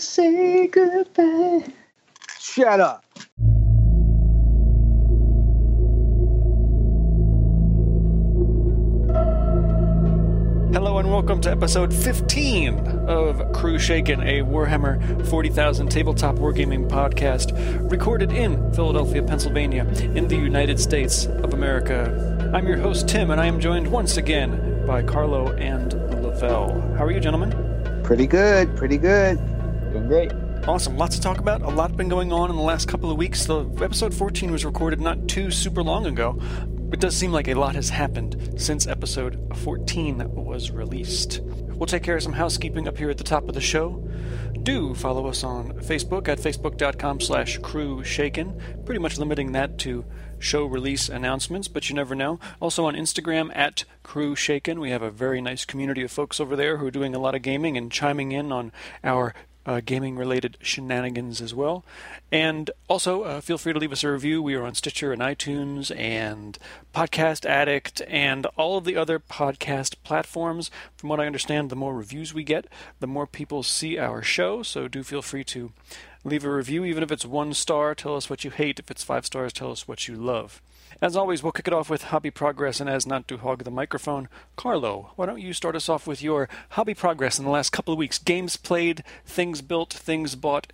to say goodbye. Shut up. Hello and welcome to episode 15 of Crew Shaken, a Warhammer 40,000 tabletop wargaming podcast recorded in Philadelphia, Pennsylvania, in the United States of America. I'm your host, Tim, and I am joined once again by Carlo and Lavelle. How are you, gentlemen? Pretty good. Pretty good. Awesome. Lots to talk about. A lot been going on in the last couple of weeks. The episode 14 was recorded not too super long ago. It does seem like a lot has happened since episode 14 was released. We'll take care of some housekeeping up here at the top of the show. Do follow us on Facebook at facebook.com slash crew shaken, pretty much limiting that to show release announcements, but you never know. Also on Instagram at crew shaken. We have a very nice community of folks over there who are doing a lot of gaming and chiming in on our uh, gaming related shenanigans as well. And also, uh, feel free to leave us a review. We are on Stitcher and iTunes and Podcast Addict and all of the other podcast platforms. From what I understand, the more reviews we get, the more people see our show. So do feel free to leave a review, even if it's one star. Tell us what you hate. If it's five stars, tell us what you love. As always, we'll kick it off with hobby progress, and as not to hog the microphone, Carlo, why don't you start us off with your hobby progress in the last couple of weeks? Games played, things built, things bought,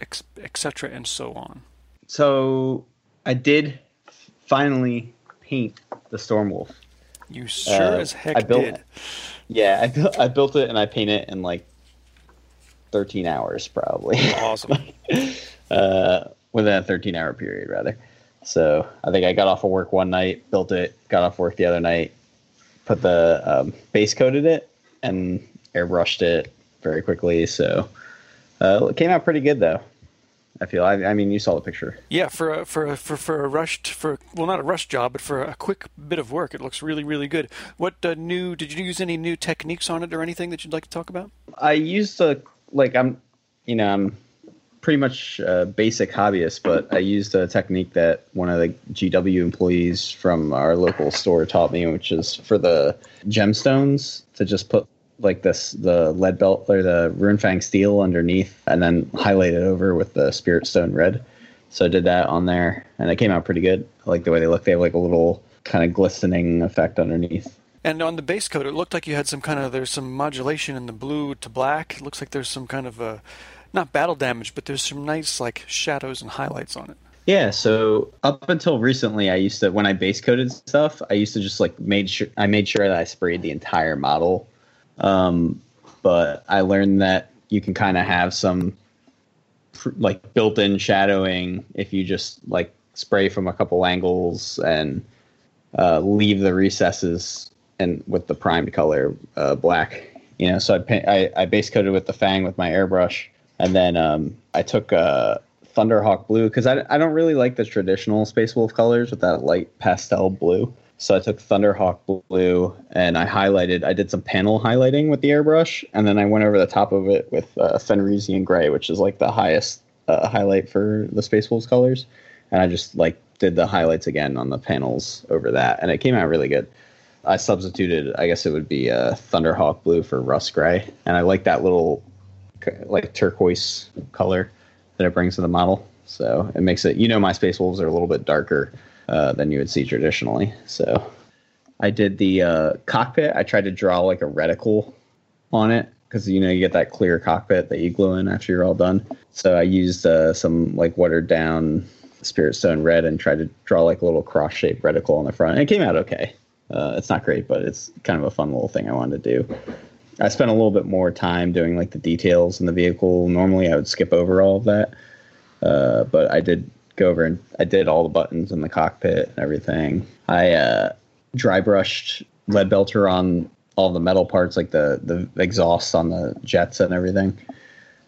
etc., and so on. So I did finally paint the Stormwolf. You sure Uh, as heck I built- did. Yeah, I built I built it and I painted it in like 13 hours probably. Awesome. uh, within a 13 hour period rather. So I think I got off of work one night, built it, got off work the other night, put the um, base coated it, and airbrushed it very quickly. So uh, it came out pretty good though. I feel. I, I mean, you saw the picture. Yeah, for a, for a, for for a rushed for well, not a rush job, but for a quick bit of work, it looks really really good. What uh, new? Did you use any new techniques on it or anything that you'd like to talk about? I used a like I'm, you know, I'm pretty much a basic hobbyist, but I used a technique that one of the GW employees from our local store taught me, which is for the gemstones to just put like this the lead belt or the runefang steel underneath, and then highlight it over with the spirit stone red. So I did that on there, and it came out pretty good. I like the way they look. They have like a little kind of glistening effect underneath. And on the base coat, it looked like you had some kind of there's some modulation in the blue to black. It looks like there's some kind of uh not battle damage, but there's some nice like shadows and highlights on it. Yeah, so up until recently, I used to when I base coated stuff, I used to just like made sure I made sure that I sprayed the entire model. Um, but I learned that you can kind of have some like built-in shadowing if you just like spray from a couple angles and uh, leave the recesses and with the primed color uh, black. You know, so I, pa- I I base coated with the Fang with my airbrush, and then um, I took uh, Thunderhawk blue because I, I don't really like the traditional Space Wolf colors with that light pastel blue. So I took Thunderhawk blue and I highlighted. I did some panel highlighting with the airbrush, and then I went over the top of it with uh, Fenrisian gray, which is like the highest uh, highlight for the Space Wolves colors. And I just like did the highlights again on the panels over that, and it came out really good. I substituted, I guess it would be uh, Thunderhawk blue for Russ gray, and I like that little like turquoise color that it brings to the model. So it makes it, you know, my Space Wolves are a little bit darker uh, than you would see traditionally. So I did the uh, cockpit. I tried to draw like a reticle on it because you know you get that clear cockpit that you glue in after you're all done. So I used uh, some like watered down Spirit Stone red and tried to draw like a little cross shaped reticle on the front. And it came out okay. Uh, it's not great, but it's kind of a fun little thing I wanted to do. I spent a little bit more time doing like the details in the vehicle. Normally, I would skip over all of that, uh, but I did go over and I did all the buttons in the cockpit and everything. I uh, dry brushed Leadbelcher on all the metal parts, like the the exhausts on the jets and everything.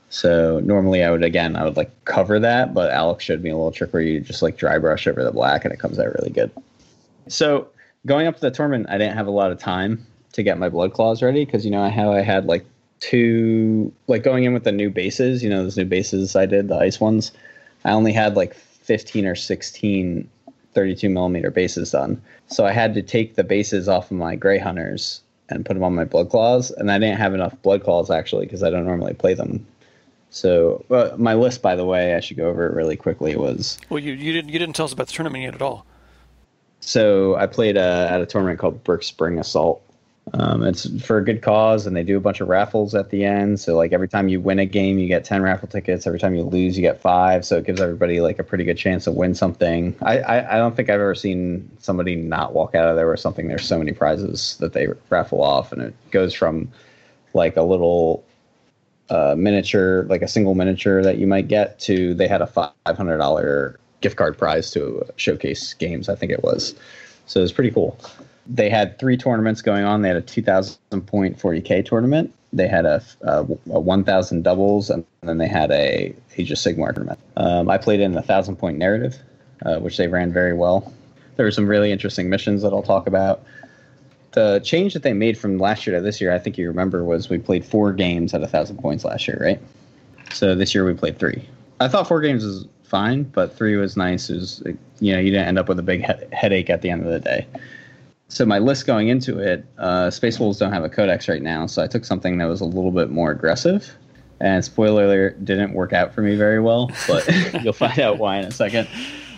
So normally I would again I would like cover that, but Alex showed me a little trick where you just like dry brush over the black and it comes out really good. So going up to the tournament, I didn't have a lot of time to get my blood claws ready because you know how I had like two like going in with the new bases, you know those new bases I did the ice ones. I only had like 15 or 16 32 millimeter bases done, so I had to take the bases off of my gray hunters and put them on my blood claws, and I didn't have enough blood claws actually because I don't normally play them So uh, my list, by the way, I should go over it really quickly. Was Well, you, you didn't you didn't tell us about the tournament yet at all. so I played uh, at a tournament called Brick Spring Assault. Um, it's for a good cause, and they do a bunch of raffles at the end. So like every time you win a game, you get ten raffle tickets. Every time you lose, you get five. So it gives everybody like a pretty good chance to win something. I I, I don't think I've ever seen somebody not walk out of there with something. There's so many prizes that they raffle off, and it goes from like a little uh, miniature, like a single miniature that you might get, to they had a five hundred dollar gift card prize to showcase games. I think it was. So it was pretty cool they had three tournaments going on. They had a 2,000 point 40k tournament. They had a, a, a 1,000 doubles, and then they had a Age of Sigmar tournament. Um, I played in the 1,000 point narrative, uh, which they ran very well. There were some really interesting missions that I'll talk about. The change that they made from last year to this year, I think you remember, was we played four games at 1,000 points last year, right? So this year we played three. I thought four games was fine, but three was nice. It was, you know, you didn't end up with a big he- headache at the end of the day so my list going into it, uh, Space Wolves don't have a codex right now, so I took something that was a little bit more aggressive. And spoiler alert, didn't work out for me very well, but you'll find out why in a second.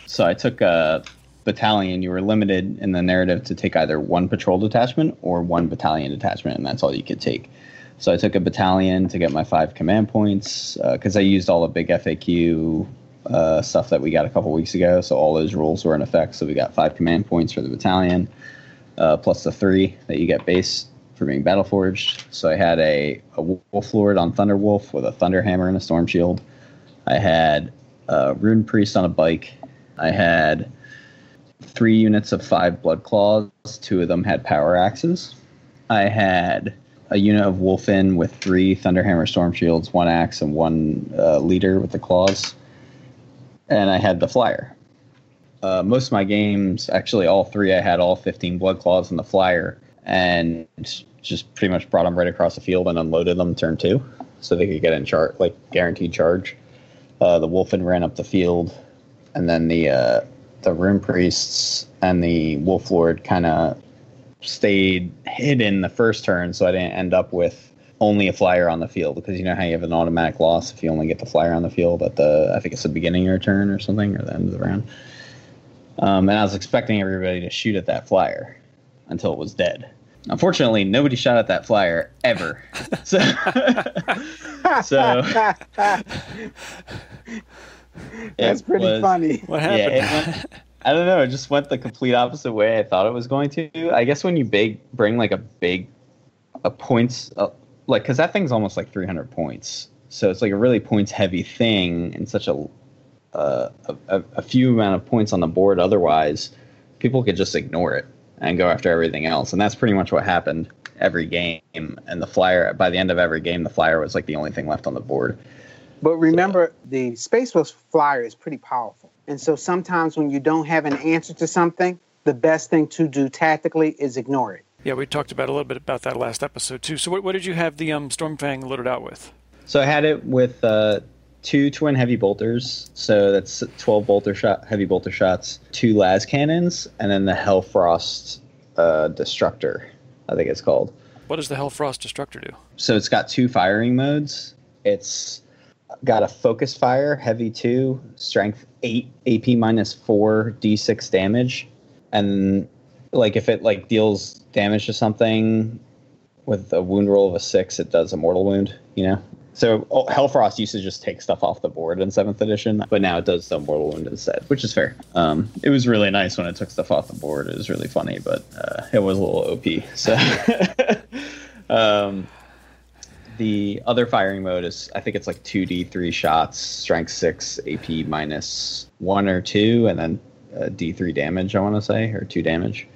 So I took a battalion. You were limited in the narrative to take either one patrol detachment or one battalion detachment, and that's all you could take. So I took a battalion to get my five command points because uh, I used all the big FAQ uh, stuff that we got a couple weeks ago. So all those rules were in effect. So we got five command points for the battalion uh, plus the three that you get base for being battle forged. So I had a, a Wolf Lord on Thunderwolf with a Thunder Hammer and a Storm Shield. I had a Rune Priest on a bike. I had three units of five Blood Claws. Two of them had power axes. I had a unit of Wulfen with three Thunderhammer Storm Shields, one axe, and one uh, leader with the claws. And I had the flyer uh, most of my games, actually all three, I had all 15 blood claws in the flyer, and just pretty much brought them right across the field and unloaded them turn two, so they could get in charge, like guaranteed charge. Uh, the Wulfen ran up the field, and then the uh, the Rune Priests and the Wolf Lord kind of stayed hidden the first turn, so I didn't end up with only a flyer on the field because you know how you have an automatic loss if you only get the flyer on the field at the I think it's the beginning of your turn or something or the end of the round. Um, and I was expecting everybody to shoot at that flyer until it was dead. Unfortunately, nobody shot at that flyer ever. So, so That's pretty was- funny. What happened? it went, I don't know. It just went the complete opposite way I thought it was going to. I guess when you big bring like a big a points uh, like because that thing's almost like 300 points, so it's like a really points heavy thing and such a uh, a, a few amount of points on the board. Otherwise, people could just ignore it and go after everything else, and that's pretty much what happened every game. And the flyer by the end of every game, the flyer was like the only thing left on the board. But remember, the Space Wolf flyer is pretty powerful. And so sometimes when you don't have an answer to something, the best thing to do tactically is ignore it. yeah, we talked about a little bit about that last episode too. So what, what did you have the um, Stormfang loaded out with? So I had it with uh, two twin heavy bolters. So that's 12 bolter shot, heavy bolter shots, two las cannons, and then the Helfrost uh, destructor. I think it's called. What does the Helfrost Destructor do? So it's got two firing modes. It's got a focus fire, heavy two, strength eight, AP minus four, d6 damage, and like if it like deals damage to something with a wound roll of a six, it does a mortal wound. You know. So oh, Helfrost used to just take stuff off the board in seventh edition, but now it does the mortal wound instead, which is fair. Um, it was really nice when it took stuff off the board. It was really funny, but uh, it was a little OP. So. um, the other firing mode is I think it's like two D three shots, strength six, AP minus one or two, and then uh, D three damage. I want to say or two damage.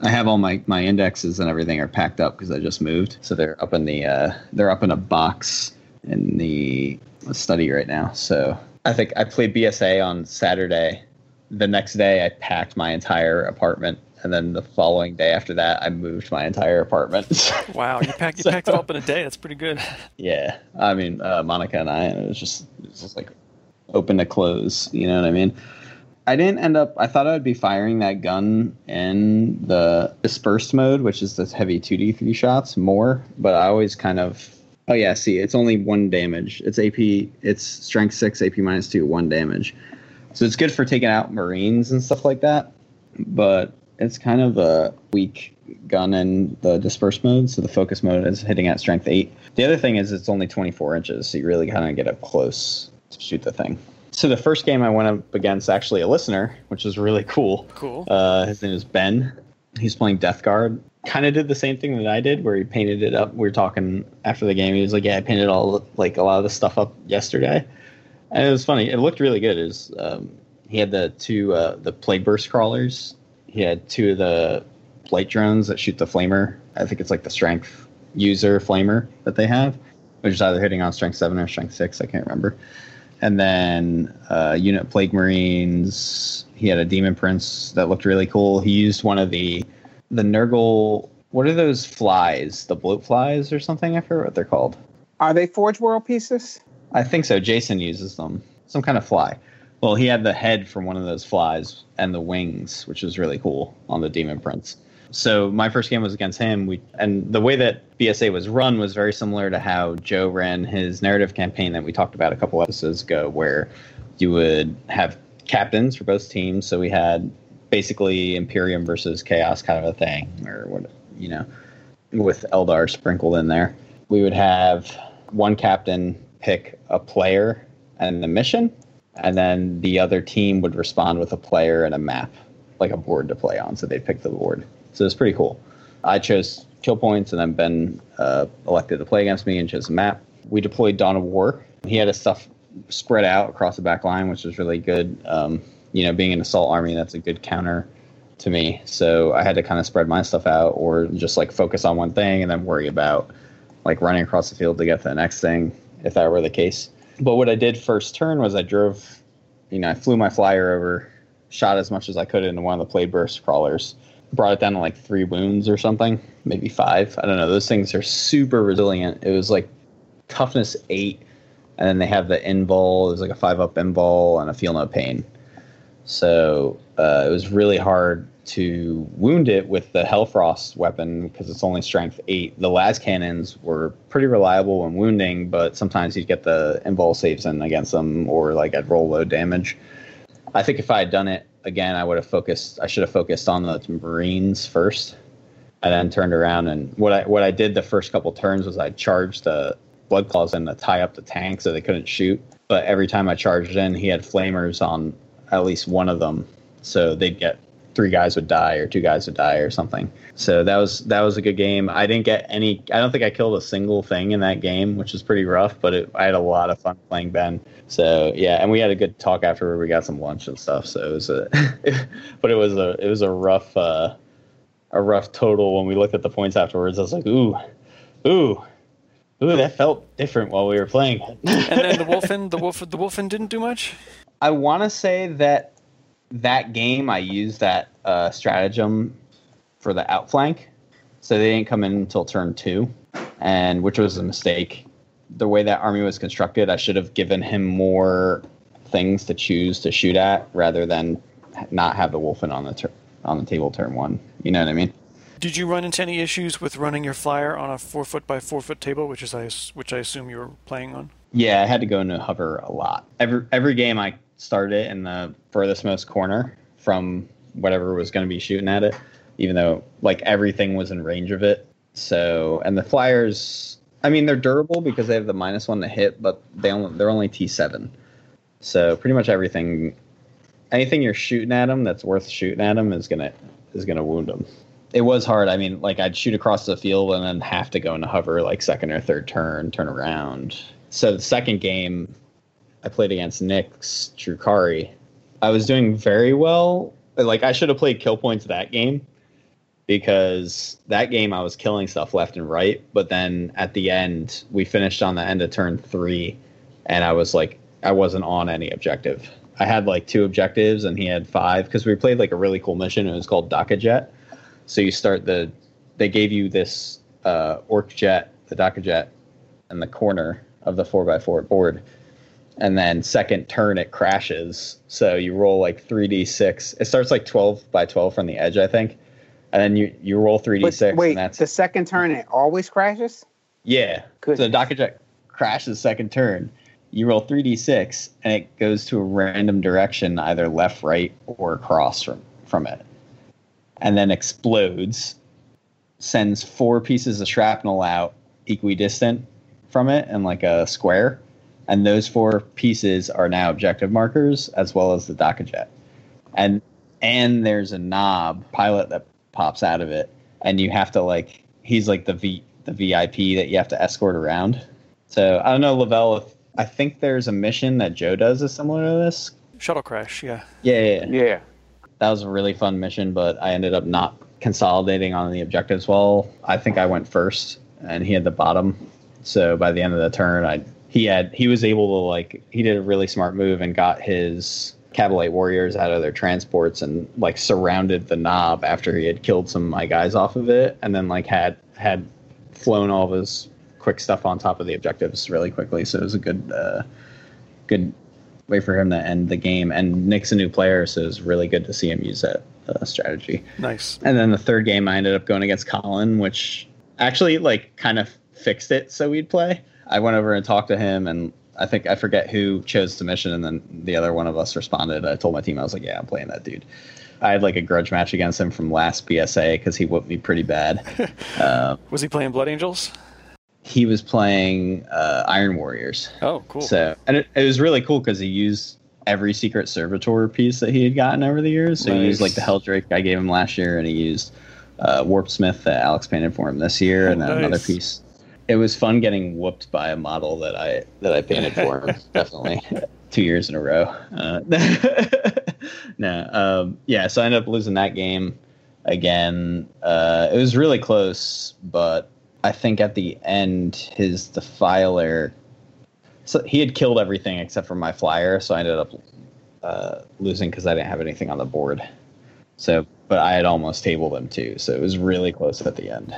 I have all my, my indexes and everything are packed up because I just moved, so they're up in the uh, they're up in a box in the study right now. So I think I played BSA on Saturday. The next day, I packed my entire apartment, and then the following day after that, I moved my entire apartment. Wow, you packed you So- packed it up in a day. That's pretty good. Yeah, I mean uh, Monica and I, and it was just it was just like open to close. You know what I mean? I didn't end up. I thought I would be firing that gun in the dispersed mode, which is this heavy two D three shots more, but I always kind of Oh yeah, see, it's only one damage. It's AP. It's strength six, AP minus two, one damage. So it's good for taking out marines and stuff like that. But it's kind of a weak gun in the disperse mode. So the focus mode is hitting at strength eight. The other thing is it's only 24 inches, so you really kind of get up close to shoot the thing. So the first game I went up against actually a listener, which was really cool. Cool. Uh, his name is Ben. He's playing Death Guard. Kind of did the same thing that I did, where he painted it up. We were talking after the game. He was like, "Yeah, I painted all like a lot of the stuff up yesterday," and it was funny. It looked really good. Was, um, he had the two uh, the plague burst crawlers. He had two of the blight drones that shoot the flamer. I think it's like the strength user flamer that they have, which is either hitting on strength seven or strength six. I can't remember. And then uh, unit plague marines. He had a demon prince that looked really cool. He used one of the the Nurgle. What are those flies? The bloat flies or something? I forget what they're called. Are they Forge World pieces? I think so. Jason uses them. Some kind of fly. Well, he had the head from one of those flies and the wings, which was really cool on the Demon Prince. So my first game was against him. We and the way that BSA was run was very similar to how Joe ran his narrative campaign that we talked about a couple episodes ago, where you would have captains for both teams. So we had basically Imperium versus Chaos kind of a thing, or what you know, with Eldar sprinkled in there. We would have one captain pick a player and the mission, and then the other team would respond with a player and a map, like a board to play on. So they'd pick the board. So it's pretty cool. I chose kill points, and then Ben uh, elected to play against me and chose a map. We deployed Dawn of War. He had his stuff spread out across the back line, which was really good. Um, you know, being an assault army, that's a good counter to me. So I had to kind of spread my stuff out, or just like focus on one thing and then worry about like running across the field to get to the next thing, if that were the case. But what I did first turn was I drove, you know, I flew my flyer over, shot as much as I could into one of the plague burst crawlers, brought it down to like three wounds or something, maybe five. I don't know. Those things are super resilient. It was like toughness eight, and then they have the. It was like a five up invul and a feel no pain. So uh, it was really hard to wound it with the Helfrost weapon because it's only strength eight. The las cannons were pretty reliable when wounding, but sometimes you'd get the invul saves in against them, or like I'd roll low damage. I think if I had done it again, I would have focused. I should have focused on the Marines first, and then turned around. And what I what I did the first couple turns was I charged the blood claws in to tie up the tank so they couldn't shoot. But every time I charged in, he had flamers on at least one of them, so they'd get three guys would die or two guys would die or something. So that was that was a good game. I didn't get any. I don't think I killed a single thing in that game, which was pretty rough. But it, I had a lot of fun playing Ben. So yeah, and we had a good talk after we got some lunch and stuff. So it was a, but it was a it was a rough uh, a rough total when we looked at the points afterwards. I was like, ooh, ooh. Ooh, that felt different while we were playing. and then the Wulfen, the Wolf, the Wulfen didn't do much. I want to say that that game I used that uh, stratagem for the outflank, so they didn't come in until turn two, and which was a mistake. The way that army was constructed, I should have given him more things to choose to shoot at rather than not have the Wulfen on the tur- on the table turn one. You know what I mean? Did you run into any issues with running your flyer on a four foot by four foot table, which is I which I assume you were playing on? Yeah, I had to go into hover a lot. Every every game I started it in the furthest most corner from whatever was going to be shooting at it, even though like everything was in range of it. So and the flyers, I mean, they're durable because they have the minus one to hit, but they only they're only T seven. So pretty much everything, anything you're shooting at them that's worth shooting at them is gonna is gonna wound them. It was hard. I mean, like I'd shoot across the field and then have to go into hover like second or third turn, turn around. So the second game, I played against Nick's Drukhari. I was doing very well. Like I should have played kill points that game because that game I was killing stuff left and right. But then at the end, we finished on the end of turn three, and I was like, I wasn't on any objective. I had like two objectives, and he had five because we played like a really cool mission. It was called Dakkajet. So you start the, they gave you this uh, orc jet, the Dakkajet, in the corner of the four x four board and then second turn it crashes. So you roll like three d six. It starts like twelve by twelve from the edge, I think, and then you you roll three d six. Wait, and that's the second turn it always crashes. Yeah. Good. So the Dakkajet crashes second turn. You roll 3d6 and it goes to a random direction, either left, right, or across from, from it. And then explodes, sends four pieces of shrapnel out equidistant from it in like a square. And those four pieces are now objective markers as well as the Dakkajet. And and there's a Nob pilot that pops out of it and you have to like he's like the V the VIP that you have to escort around. So I don't know, Lavelle. If, I think there's a mission that Joe does is similar to this. Shuttle crash, yeah. Yeah, yeah, yeah. Yeah. that was a really fun mission, but I ended up not consolidating on the objectives well. I think I went first, and he had the bottom. So by the end of the turn, I he had he was able to like he did a really smart move and got his Kabalite warriors out of their transports and like surrounded the Nob after he had killed some of my guys off of it, and then like had had flown all of his quick stuff on top of the objectives really quickly. So it was a good uh, good way for him to end the game. And Nick's a new player, so it was really good to see him use that uh, strategy. Nice. And then the third game, I ended up going against Colin, which actually like kind of fixed it so we'd play. I went over and talked to him, and I think I forget who chose the mission, and then the other one of us responded. I told my team I was like, "Yeah, I'm playing that dude." I had like a grudge match against him from last BSA because he whooped me pretty bad. uh, Was he playing Blood Angels? he was playing uh, Iron Warriors. Oh, cool. So, and it, it was really cool because he used every secret servitor piece that he had gotten over the years. So he used like the Heldrake I gave him last year, and he used uh, Warp Smith that Alex painted for him this year, and then another piece. It was fun getting whooped by a model that I that I painted for him. definitely, two years in a row. Uh, no, um, yeah. So I ended up losing that game again. Uh, it was really close, but I think at the end, his defiler. So he had killed everything except for my flyer, so I ended up uh, losing because I didn't have anything on the board. So, but I had almost tabled him too, so it was really close at the end.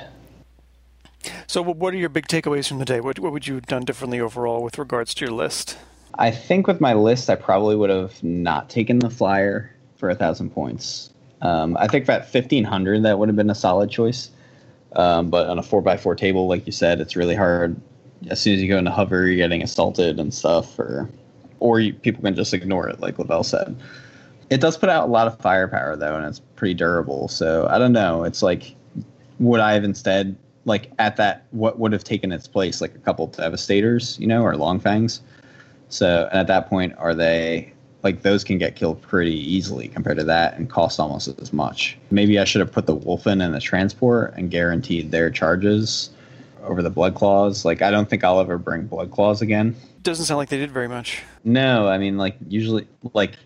So, what are your big takeaways from the day? What, what would you have done differently overall with regards to your list? I think with my list, I probably would have not taken the flyer for a thousand points. Um, I think at fifteen hundred, that would have been a solid choice. Um, but on a four x four table, like you said, it's really hard. As soon as you go into hover, you're getting assaulted and stuff, or or you, people can just ignore it, like Lavelle said. It does put out a lot of firepower though, and it's pretty durable. So I don't know. It's like, would I have instead like at that what would have taken its place, like a couple devastators, you know, or long fangs? So, and at that point, are they like those can get killed pretty easily compared to that and cost almost as much? Maybe I should have put the Wulfen in the transport and guaranteed their charges over the Blood Claws. Like, I don't think I'll ever bring Blood Claws again. Doesn't sound like they did very much. No, I mean, like, usually, like,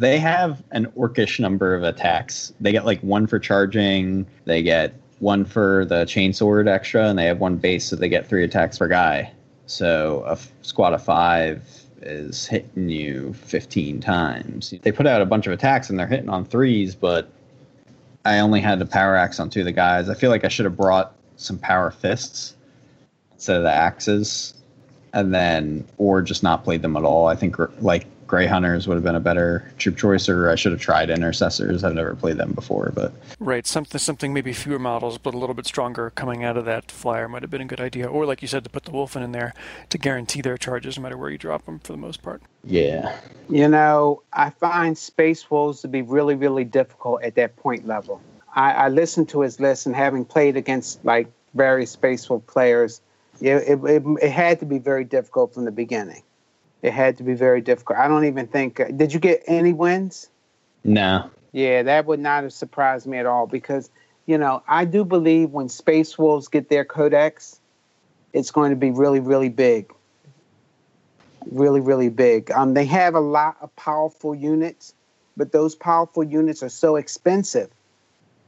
they have an orcish number of attacks. They get like one for charging, they get one for the chainsword extra, and they have one base, so they get three attacks per guy. So a f- squad of five is hitting you 15 times. They put out a bunch of attacks and they're hitting on threes, but I only had the power axe on two of the guys. I feel like I should have brought some power fists instead of the axes, and then or just not played them at all. I think like Grey Hunters would have been a better troop choice, or I should have tried Intercessors. I've never played them before, but Right, something, something maybe fewer models, but a little bit stronger coming out of that flyer might have been a good idea. Or, like you said, to put the Wulfen in there to guarantee their charges no matter where you drop them for the most part. yeah, You know, I find Space Wolves to be really, really difficult at that point level. I, I listened to his list and having played against like various Space Wolf players, it, it, it, it had to be very difficult from the beginning. It had to be very difficult. I don't even think. Did you get any wins? no, Yeah, that would not have surprised me at all because, you know, I do believe when Space Wolves get their codex, it's going to be really, really big. Really, really big. Um, they have a lot of powerful units, but those powerful units are so expensive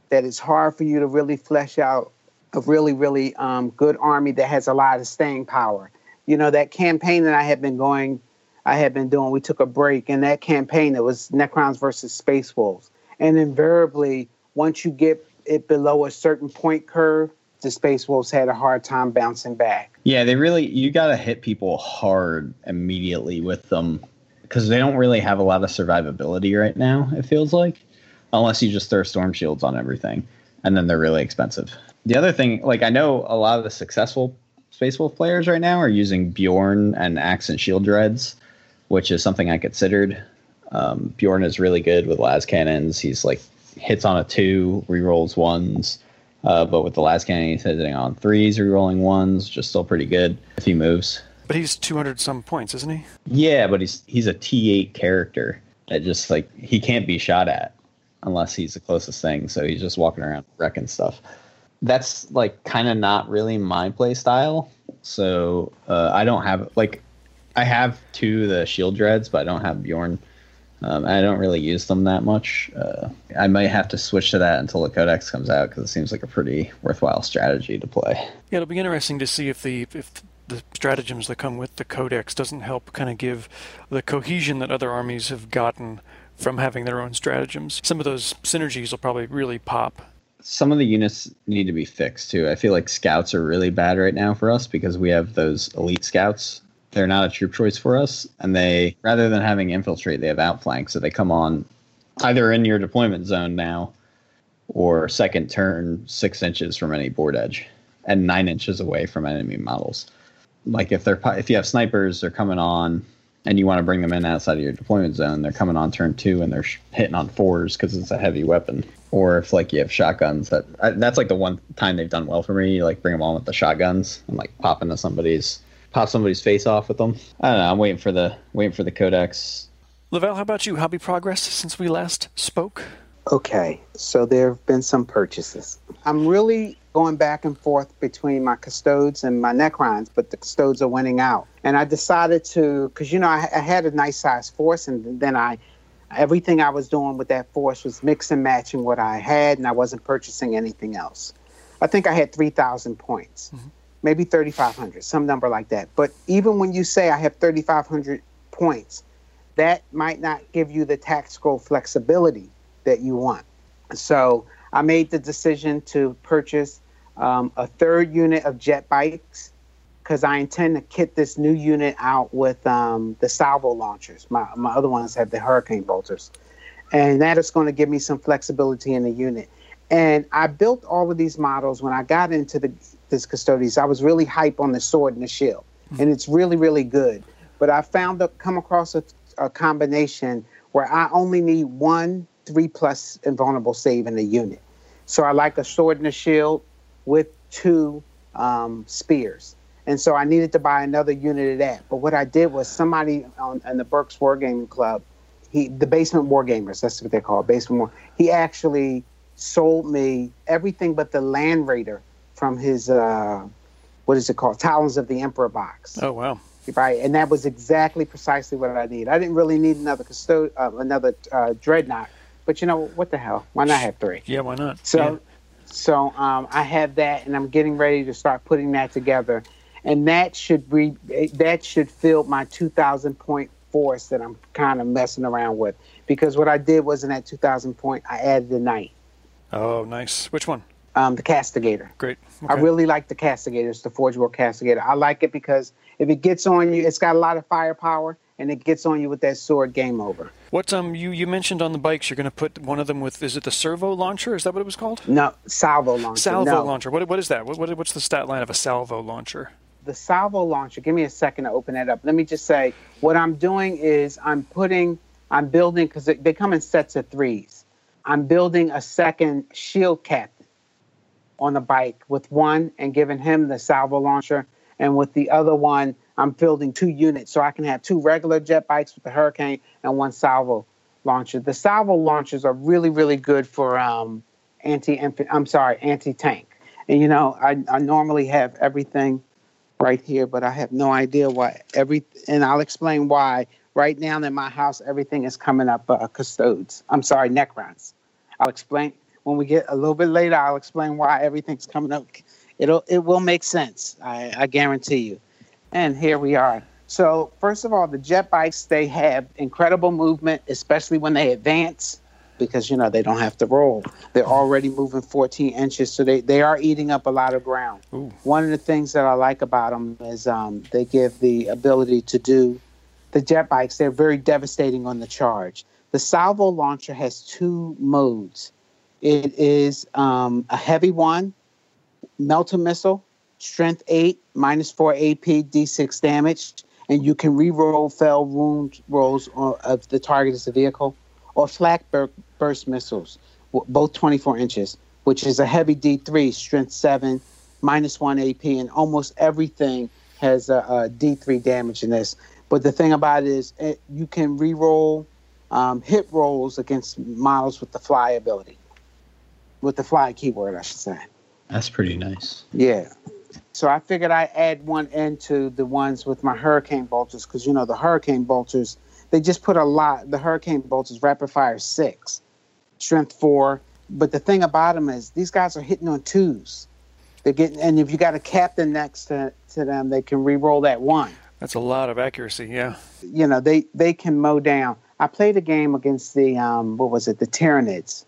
that it's hard for you to really flesh out a really, really um, good army that has a lot of staying power. You know, that campaign that I had been going, I had been doing, we took a break, and that campaign, it was Necrons versus Space Wolves. And invariably, once you get it below a certain point curve, the Space Wolves had a hard time bouncing back. yeah. They really you got to hit people hard immediately with them because they don't really have a lot of survivability right now. It feels like unless you just throw storm shields on everything, and then they're really expensive. The other thing, like I know a lot of the successful Space Wolf players right now are using Bjorn and Axe and Shield Dreads, which is something I considered. Um, Bjorn is really good with las cannons. He's like hits on a two, rerolls ones. Uh, but with the las cannon, he's hitting on threes, rerolling ones, just still pretty good if he moves. But he's 200 some points, isn't he? Yeah, but he's he's a T8 character that just like he can't be shot at unless he's the closest thing. So he's just walking around wrecking stuff. That's like kind of not really my play style. So uh, I don't have like I have two the shield dreads, but I don't have Bjorn. Um, I don't really use them that much. Uh, I might have to switch to that until the Codex comes out because it seems like a pretty worthwhile strategy to play. Yeah, it'll be interesting to see if the if the stratagems that come with the Codex doesn't help kind of give the cohesion that other armies have gotten from having their own stratagems. Some of those synergies will probably really pop. Some of the units need to be fixed too. I feel like scouts are really bad right now for us because we have those elite scouts they're not a troop choice for us, and they rather than having infiltrate, they have outflank, so they come on either in your deployment zone now or second turn six inches from any board edge and nine inches away from enemy models. Like if they're if you have snipers, they're coming on and you want to bring them in outside of your deployment zone, they're coming on turn two and they're hitting on fours because it's a heavy weapon. Or if like you have shotguns, that that's like the one time they've done well for me. You like bring them on with the shotguns and like pop into somebody's pop somebody's face off with them. I don't know. I'm waiting for the waiting for the codex. Lavelle, how about you? Hobby progress since we last spoke? Okay, so there have been some purchases. I'm really going back and forth between my custodes and my necrons, but the custodes are winning out. And I decided to, because you know, I, I had a nice size force, and then I, everything I was doing with that force was mix and matching what I had, and I wasn't purchasing anything else. I think I had 3,000 points. Mm-hmm maybe 3,500, some number like that. But even when you say I have 3,500 points, that might not give you the tactical flexibility that you want. So I made the decision to purchase um, a third unit of jet bikes because I intend to kit this new unit out with um, the salvo launchers. My, my other ones have the hurricane bolters. And that is going to give me some flexibility in the unit. And I built all of these models when I got into the this Custodes. I was really hype on the sword and the shield, mm-hmm. and it's really really good. But I found that come across a, a combination where I only need one three plus invulnerable save in the unit. So I like a sword and a shield with two um, spears. And so I needed to buy another unit of that. But what I did was somebody on in the Burks Wargaming Club, he the Basement Wargamers, that's what they call it, Basement War. He actually sold me everything but the Land Raider from his uh, what is it called? Talons of the emperor box. Oh wow. Right and that was exactly precisely what i need. I didn't really need another custod- uh, another uh, dreadnought but you know what the hell? Why not have three? Yeah why not? So yeah. so um, i have that and i'm getting ready to start putting that together and that should be that should fill my 2000 point force that i'm kind of messing around with because what i did was in that 2000 point i added the knight oh nice which one um, the Castigator. Great. Okay. I really like the Castigator. It's the Forge World Castigator. I like it because if it gets on you, it's got a lot of firepower, and it gets on you with that sword. Game over. What um you you mentioned on the bikes? You're going to put one of them with is it the servo launcher? Is that what it was called? No, salvo launcher. Salvo no. launcher. What what is that? What, what what's the stat line of a salvo launcher? The salvo launcher. Give me a second to open that up. Let me just say what I'm doing is I'm putting I'm building because they come in sets of threes. I'm building a second shield cap on the bike with one and giving him the salvo launcher. And with the other one, I'm building two units so I can have two regular jet bikes with the Hurricane and one salvo launcher. The salvo launchers are really, really good for um, anti I'm sorry, anti tank. And you know, I, I normally have everything right here, but I have no idea why every and I'll explain why. Right now in my house, everything is coming up uh, custodes. I'm sorry, Necrons. I'll explain when we get a little bit later, I'll explain why everything's coming up. It'll it will make sense. I, I guarantee you. And here we are. So first of all, the jet bikes they have incredible movement, especially when they advance, because you know they don't have to roll. They're already moving 14 inches, so they, they are eating up a lot of ground. Ooh. One of the things that I like about them is um, they give the ability to do the jet bikes. They're very devastating on the charge. The salvo launcher has two modes. It is um, a heavy one, melta missile, strength 8, minus 4 AP, D6 damage, and you can re-roll fell wound rolls of the target as a vehicle, or flak bur- burst missiles, both 24 inches, which is a heavy D3, strength 7, minus 1 AP, and almost everything has a a D3 damage in this. But the thing about it is, it, you can re-roll um, hit rolls against models with the fly ability, with the fly keyword, I should say. That's pretty nice. Yeah. So I figured I add one into the ones with my hurricane bolters because you know the hurricane bolters they just put a lot. The hurricane Bolts is rapid fire six, strength four. But the thing about them is these guys are hitting on twos. They're getting, and if you got a captain next to, to them, they can re-roll that one. That's a lot of accuracy. Yeah. You know they they can mow down. I played a game against the um, what was it the Tyranids,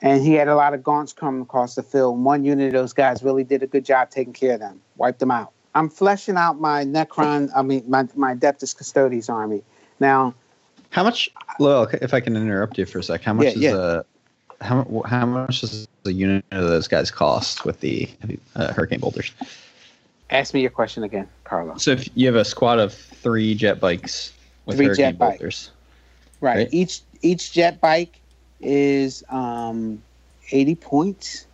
and he had a lot of gaunts coming across the field. One unit of those guys really did a good job taking care of them, wiped them out. I'm fleshing out my Necron, I mean my my Adeptus Custodes army now. How much? Well, if I can interrupt you for a sec, how much Yeah, is yeah. a how how much does the unit of those guys cost with the uh, hurricane bolters? Ask me your question again, Carlo. So if you have a squad of three jet bikes with Three hurricane jet bolters, Right. Right. Each each jet bike is um, 80 points.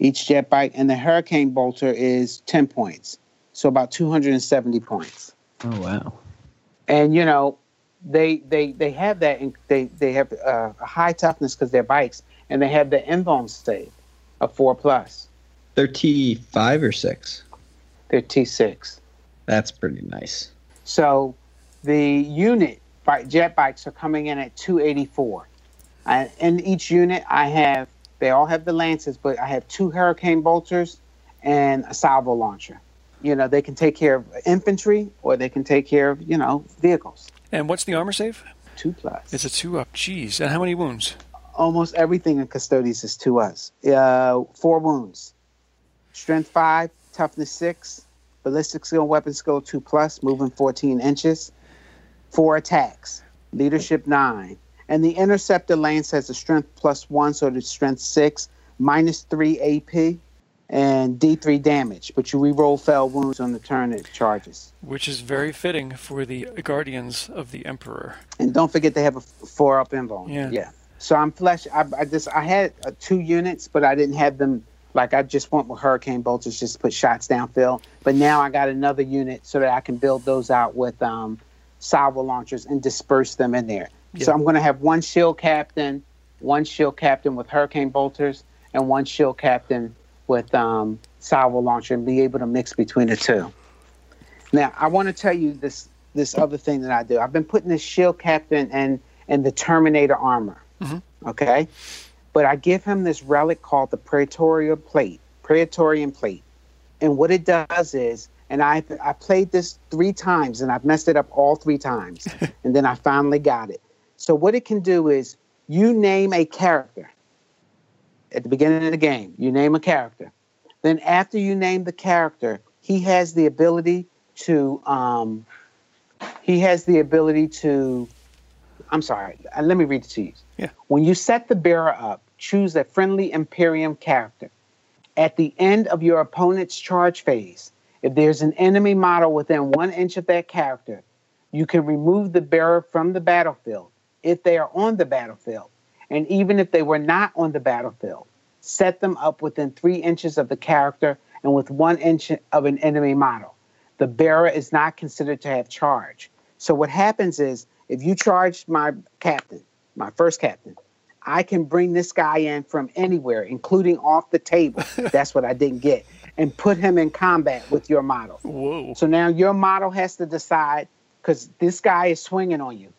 Each jet bike, and the Hurricane Bolter is 10 points, so about 270 points. oh wow, And you know, they they they have that. In, they they have uh, a high toughness because they're bikes, and they have the invuln save of four plus. they're T five or six. They're T six. That's pretty nice. So the unit jet bikes are coming in at 284. I, in each unit, I have they all have the lances, but I have two hurricane bolters and a salvo launcher. You know, they can take care of infantry or they can take care of you know vehicles. And what's the armor save? Two plus. It's a two up. Jeez. And how many wounds? Almost everything in Custodes is two us. Uh, four wounds, strength five, toughness six, ballistic skill, weapon skill two plus, moving 14 inches, four attacks, leadership nine, and the interceptor lance has a strength plus one, so it's strength six, minus three AP, and D3 damage. But you reroll fell wounds on the turn it charges. Which is very fitting for the Guardians of the Emperor. And don't forget they have a four up invuln. Yeah. Yeah. So I'm flesh. I, I just I had uh, two units, but I didn't have them. Like I just went with hurricane bolters, just put shots downfield. But now I got another unit so that I can build those out with um, salvo launchers and disperse them in there. So I'm going to have one shield captain, one shield captain with hurricane bolters, and one shield captain with um, salvo launcher, and be able to mix between the two. Now I want to tell you this this other thing that I do. I've been putting this shield captain and and the Terminator armor. Mhm. Okay, but I give him this relic called the Praetorian plate, Praetorian plate, and what it does is, and I I played this three times and I've messed it up all three times, and then I finally got it. So what it can do is you name a character at the beginning of the game. You name a character. Then after you name the character, he has the ability to um, he has the ability to I'm sorry, uh, let me read it to you. Yeah. When you set the bearer up, choose a friendly Imperium character. At the end of your opponent's charge phase, if there's an enemy model within one inch of that character, you can remove the bearer from the battlefield if they are on the battlefield. And even if they were not on the battlefield, set them up within three inches of the character and with one inch of an enemy model. The bearer is not considered to have charge. So what happens is if you charge my captain, my first captain, I can bring this guy in from anywhere, including off the table. That's what I didn't get. And put him in combat with your model. Whoa. So now your model has to decide because this guy is swinging on you.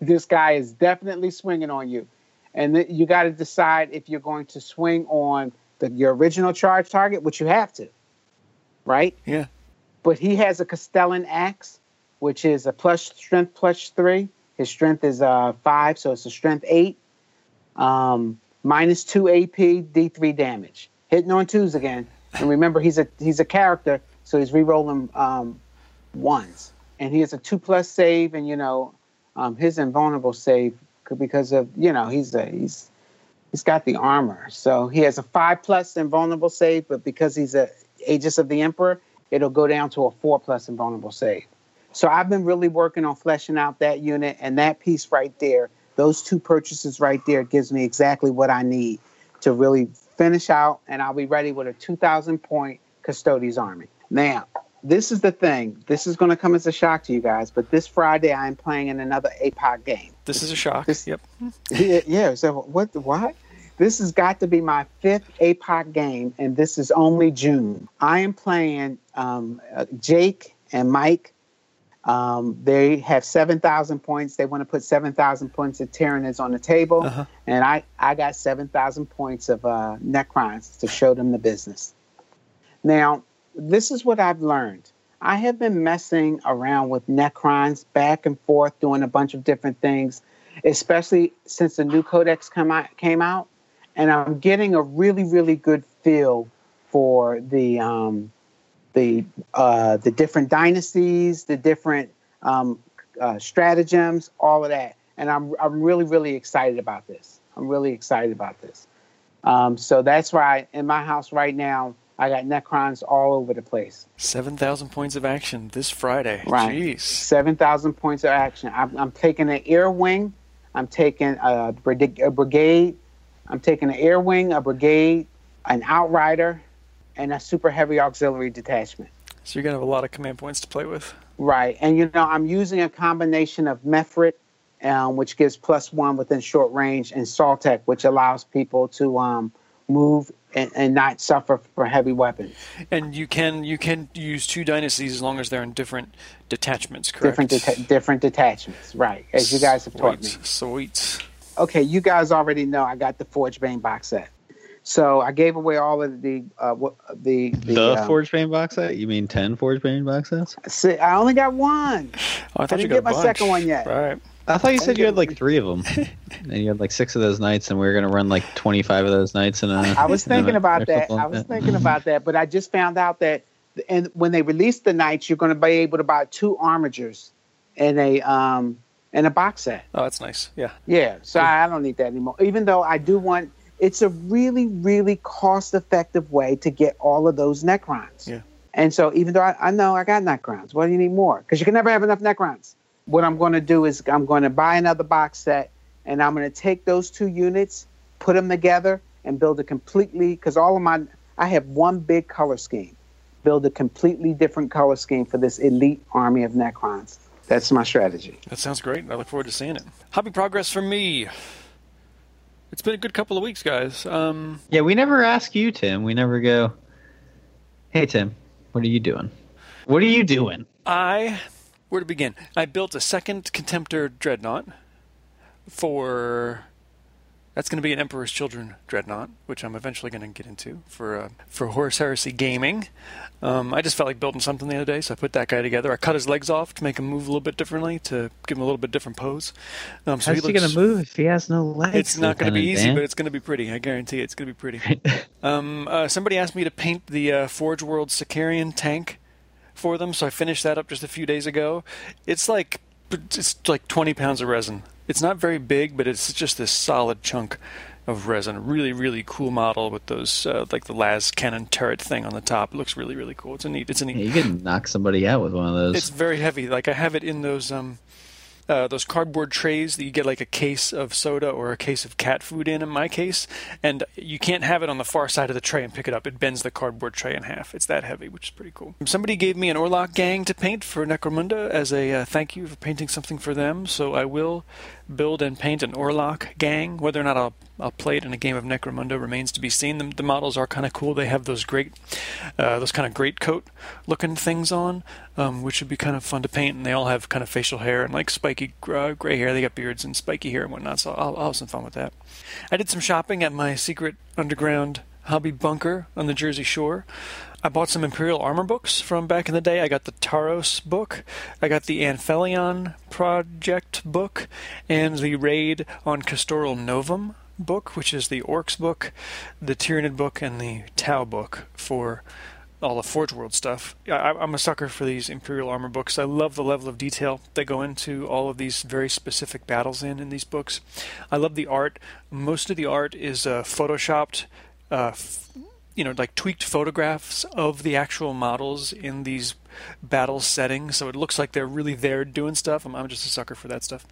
This guy is definitely swinging on you. And th- you got to decide if you're going to swing on the, your original charge target, which you have to, right? Yeah. But he has a Castellan axe, which is a plus strength plus three. His strength is uh, five, so it's a strength eight. Um, minus two AP, D3 damage. Hitting on twos again. And remember, he's a he's a character, so he's rerolling um, ones. And he has a two plus save, and you know, um, his invulnerable save because of you know he's a he's he's got the armor, so he has a five plus invulnerable save, but because he's a Aegis of the Emperor, it'll go down to a four plus invulnerable save. So I've been really working on fleshing out that unit and that piece right there. Those two purchases right there gives me exactly what I need to really finish out, and I'll be ready with a 2,000 point Custodes army. Now, this is the thing. This is going to come as a shock to you guys, but this Friday I am playing in another APOC game. This is a shock. This- yep. yeah, yeah. So what? What? This has got to be my fifth APOC game, and this is only June. I am playing um, uh, Jake and Mike. Um, they have seven thousand points. They want to put seven thousand points of Tyranids on the table, Uh-huh. and I I got seven thousand points of uh, Necrons to show them the business. Now, this is what I've learned. I have been messing around with Necrons back and forth, doing a bunch of different things, especially since the new codex come out, came out, and I'm getting a really, really good feel for the um, the uh, the different dynasties, the different um, uh, stratagems, all of that, and I'm I'm really, really excited about this. I'm really excited about this. Um, so that's why in my house right now, I got Necrons all over the place. 7,000 points of action this Friday. Right. Jeez. Seven thousand points of action. I'm, I'm taking an air wing. I'm taking a, brigade- a brigade. I'm taking an air wing, a brigade, an outrider, and a super heavy auxiliary detachment. So you're going to have a lot of command points to play with. Right, and you know I'm using a combination of Mephrit, um, which gives plus one within short range, and Sautekh, which allows people to um, move and, and not suffer for heavy weapons. And you can you can use two dynasties as long as they're in different detachments, correct? Different deta- different detachments, right? As you guys have taught me. Sweet. Sweet. okay, you guys already know I got the Forgebane box set. So I gave away all of the uh, wh- the the, The um, Forge Bane box set? You mean 10 Forgebane box sets? si- I only got one. Oh, I thought didn't you got get a my bunch. second one yet. Right. I thought you said you had like three of them. and you had like six of those knights, and we were going to run like 25 of those knights. And I was thinking about that. I was thinking about that, but I just found out that and when they release the knights, you're going to be able to buy two armigers and a um in a box set. Oh, that's nice. Yeah. Yeah, so I, I don't need that anymore. Even though I do want, it's a really, really cost-effective way to get all of those Necrons. Yeah. And so even though I, I know I got Necrons, what do you need more? Because you can never have enough Necrons. What I'm going to do is I'm going to buy another box set, and I'm going to take those two units, put them together, and build a completely. Because all of my, I have one big color scheme. Build a completely different color scheme for this elite army of Necrons. That's my strategy. That sounds great. I look forward to seeing it. Hobby progress for me. It's been a good couple of weeks, guys. Um, Yeah, we never ask you, Tim. We never go, hey, Tim, what are you doing? What are you doing? I where to begin? I built a second Contemptor dreadnought for that's going to be an Emperor's Children dreadnought, which I'm eventually going to get into for uh, for Horus Heresy Gaming. Um, I just felt like building something the other day, so I put that guy together. I cut his legs off to make him move a little bit differently, to give him a little bit different pose. Um, so How's he, looks, going to move if he has no legs? It's not going to be easy, Dan? but it's going to be pretty. I guarantee you, it's going to be pretty. um, uh, somebody asked me to paint the uh, Forge World Sicaran tank for them, so I finished that up just a few days ago. It's like it's like 20 pounds of resin. It's not very big, but it's just this solid chunk of resin. Really, really cool model with those uh, like the las cannon turret thing on the top. It looks really, really cool. It's a neat. It's a neat. Yeah, you can knock somebody out with one of those. It's very heavy. Like I have it in those um, uh, those cardboard trays that you get like a case of soda or a case of cat food in. In my case, and you can't have it on the far side of the tray and pick it up. It bends the cardboard tray in half. It's that heavy, which is pretty cool. Somebody gave me an Orlock gang to paint for Necromunda as a uh, thank you for painting something for them. So I will build and paint an Orlock gang. Whether or not I'll I'll play it in a game of Necromunda remains to be seen. The, the models are kind of cool. They have those great, uh, those kind of great coat looking things on, um, which would be kind of fun to paint. And they all have kind of facial hair and like spiky uh, gray hair. They got beards and spiky hair and whatnot. So I'll, I'll have some fun with that. I did some shopping at my secret underground hobby bunker on the Jersey Shore. I bought some Imperial armor books from back in the day. I got the Taros book, I got the Anphelion Project book, and the Raid on Kastorel-Novem book, which is the Orcs book, the Tyranid book, and the Tau book for all the Forge World stuff. I, I'm a sucker for these Imperial armor books. I love the level of detail they go into all of these very specific battles in in these books. I love the art. Most of the art is uh, photoshopped. Uh, f- you know like tweaked photographs of the actual models in these battle settings, so it looks like they're really there doing stuff. I'm, I'm just a sucker for that stuff,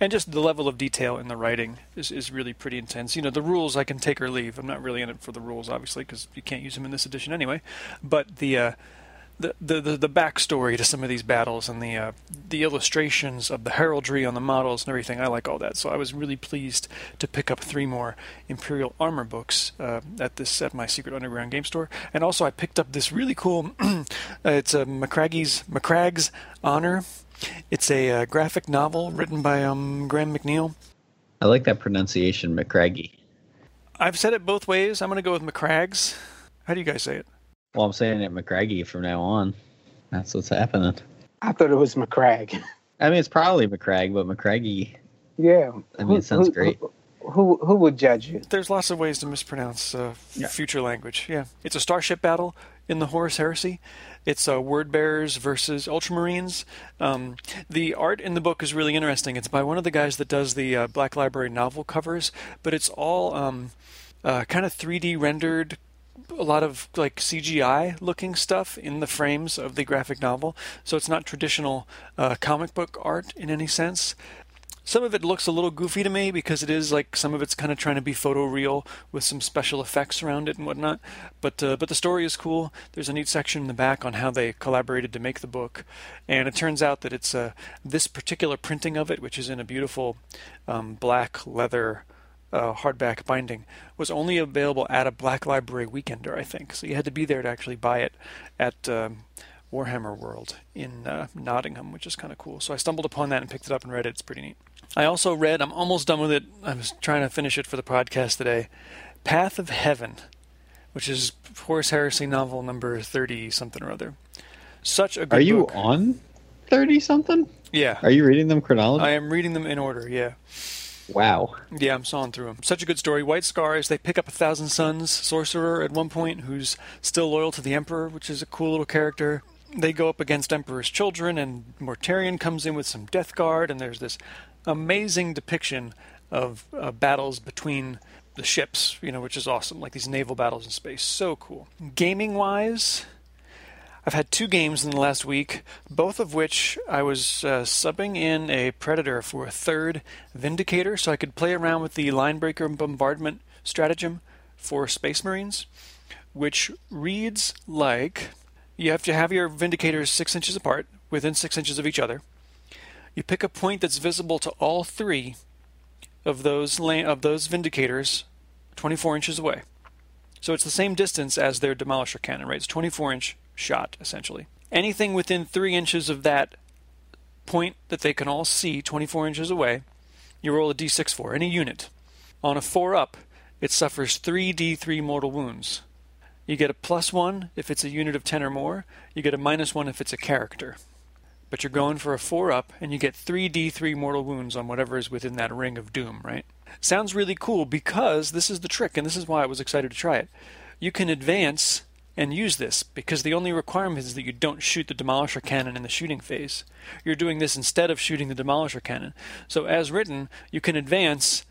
and just the level of detail in the writing is is really pretty intense. You know, the rules I can take or leave. I'm not really in it for the rules, obviously, because you can't use them in this edition anyway. But the uh, the, the, the, the backstory to some of these battles and the uh, the illustrations of the heraldry on the models and everything. I like all that, so I was really pleased to pick up three more Imperial Armor books uh, at this at my Secret Underground game store, and also I picked up this really cool. it's a Macragge's Macragge's Honor. It's a uh, graphic novel written by um, Graham McNeill. I like that pronunciation, McCraggy. I've said it both ways. I'm going to go with McCrags. How do you guys say it? Well, I'm saying it McCraggy from now on. That's what's happening. I thought it was McCrag. I mean, it's probably McCrag, but McCraggy. Yeah. I mean, it sounds who, great. Who, who, who would judge you? There's lots of ways to mispronounce uh, Yeah. future language. Yeah, it's a starship battle in the Horus Heresy. It's uh, word bearers versus Ultramarines. Um, the art in the book is really interesting. It's by one of the guys that does the uh, Black Library novel covers, but it's all um, uh, kind of 3D rendered. A lot of like CGI looking stuff in the frames of the graphic novel, so it's not traditional uh, comic book art in any sense. Some of it looks a little goofy to me because it is like some of it's kind of trying to be photoreal with some special effects around it and whatnot. But uh, but the story is cool. There's a neat section in the back on how they collaborated to make the book, and it turns out that it's uh, this particular printing of it, which is in a beautiful um, black leather uh, hardback binding, was only available at a Black Library Weekender, I think. So you had to be there to actually buy it at. Um, Warhammer World in uh, Nottingham, which is kind of cool. So I stumbled upon that and picked it up and read it. It's pretty neat. I also read, I'm almost done with it. I was trying to finish it for the podcast today. Path of Heaven, which is Horus Heresy novel number 30 something or other. Such a good Are you book. on thirty something? Yeah. Are you reading them chronologically? I am reading them in order, yeah. Wow. Yeah, I'm sawing through them. Such a good story. White Scars, they pick up a Thousand Sons sorcerer at one point who's still loyal to the Emperor, which is a cool little character. They go up against Emperor's children, and Mortarion comes in with some Death Guard, and there's this amazing depiction of uh, battles between the ships, you know, which is awesome. Like these naval battles in space. So cool. Gaming wise, I've had two games in the last week, both of which I was uh, subbing in a Predator for a third Vindicator, so I could play around with the Linebreaker bombardment stratagem for Space Marines, which reads like you have to have your Vindicators six inches apart, within six inches of each other. You pick a point that's visible to all three of those la- of those Vindicators, 24 inches away. So it's the same distance as their demolisher cannon, right? It's 24 inch shot, essentially. Anything within three inches of that point that they can all see 24 inches away, you roll a d6 for. Any unit. On a 4 up, it suffers 3d3 mortal wounds. You get a plus 1 if it's a unit of 10 or more, you get a minus 1 if it's a character. But you're going for a 4 up, and you get 3d3 mortal wounds on whatever is within that ring of doom, right? Sounds really cool because this is the trick, and this is why I was excited to try it. You can advance and use this because the only requirement is that you don't shoot the demolisher cannon in the shooting phase. You're doing this instead of shooting the demolisher cannon. So, as written, you can advance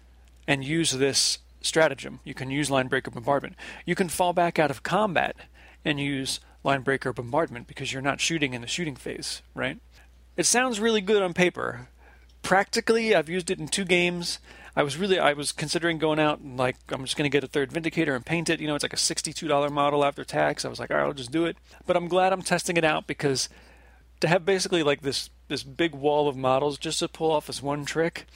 and use this stratagem. You can use linebreaker bombardment. You can fall back out of combat and use linebreaker bombardment because you're not shooting in the shooting phase, right? It sounds really good on paper. Practically, I've used it in two games. I was really I was considering going out and like I'm just to get a third Vindicator and paint it. You know, it's like a $62 model after tax. I was like, all right, I'll just do it. But I'm glad I'm testing it out because to have basically like this this big wall of models just to pull off this one trick,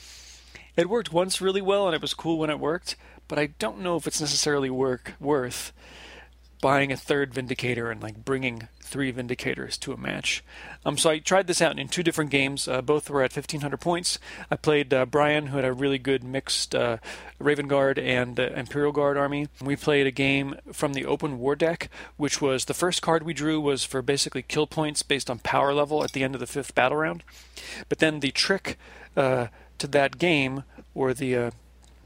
it worked once really well and it was cool when it worked. But I don't know if it's necessarily work worth buying a third Vindicator and like bringing three Vindicators to a match. Um, so I tried this out in two different games. Uh, both were at 1500 points. I played uh, Brian, who had a really good mixed uh, Raven Guard and uh, Imperial Guard army. We played a game from the open war deck, which was the first card we drew was for basically kill points based on power level at the end of the fifth battle round. But then the trick uh, to that game, or the uh,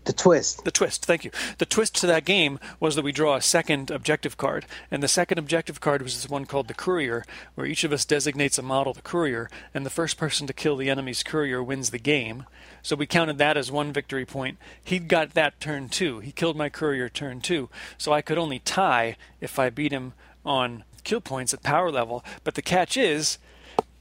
The twist. The twist, thank you. The twist to that game was that we draw a second objective card. And the second objective card was this one called the Courier, where each of us designates a model, the Courier, and the first person to kill the enemy's Courier wins the game. So we counted that as one victory point. He got that turn two. He killed my Courier turn two. So I could only tie if I beat him on kill points at power level. But the catch is,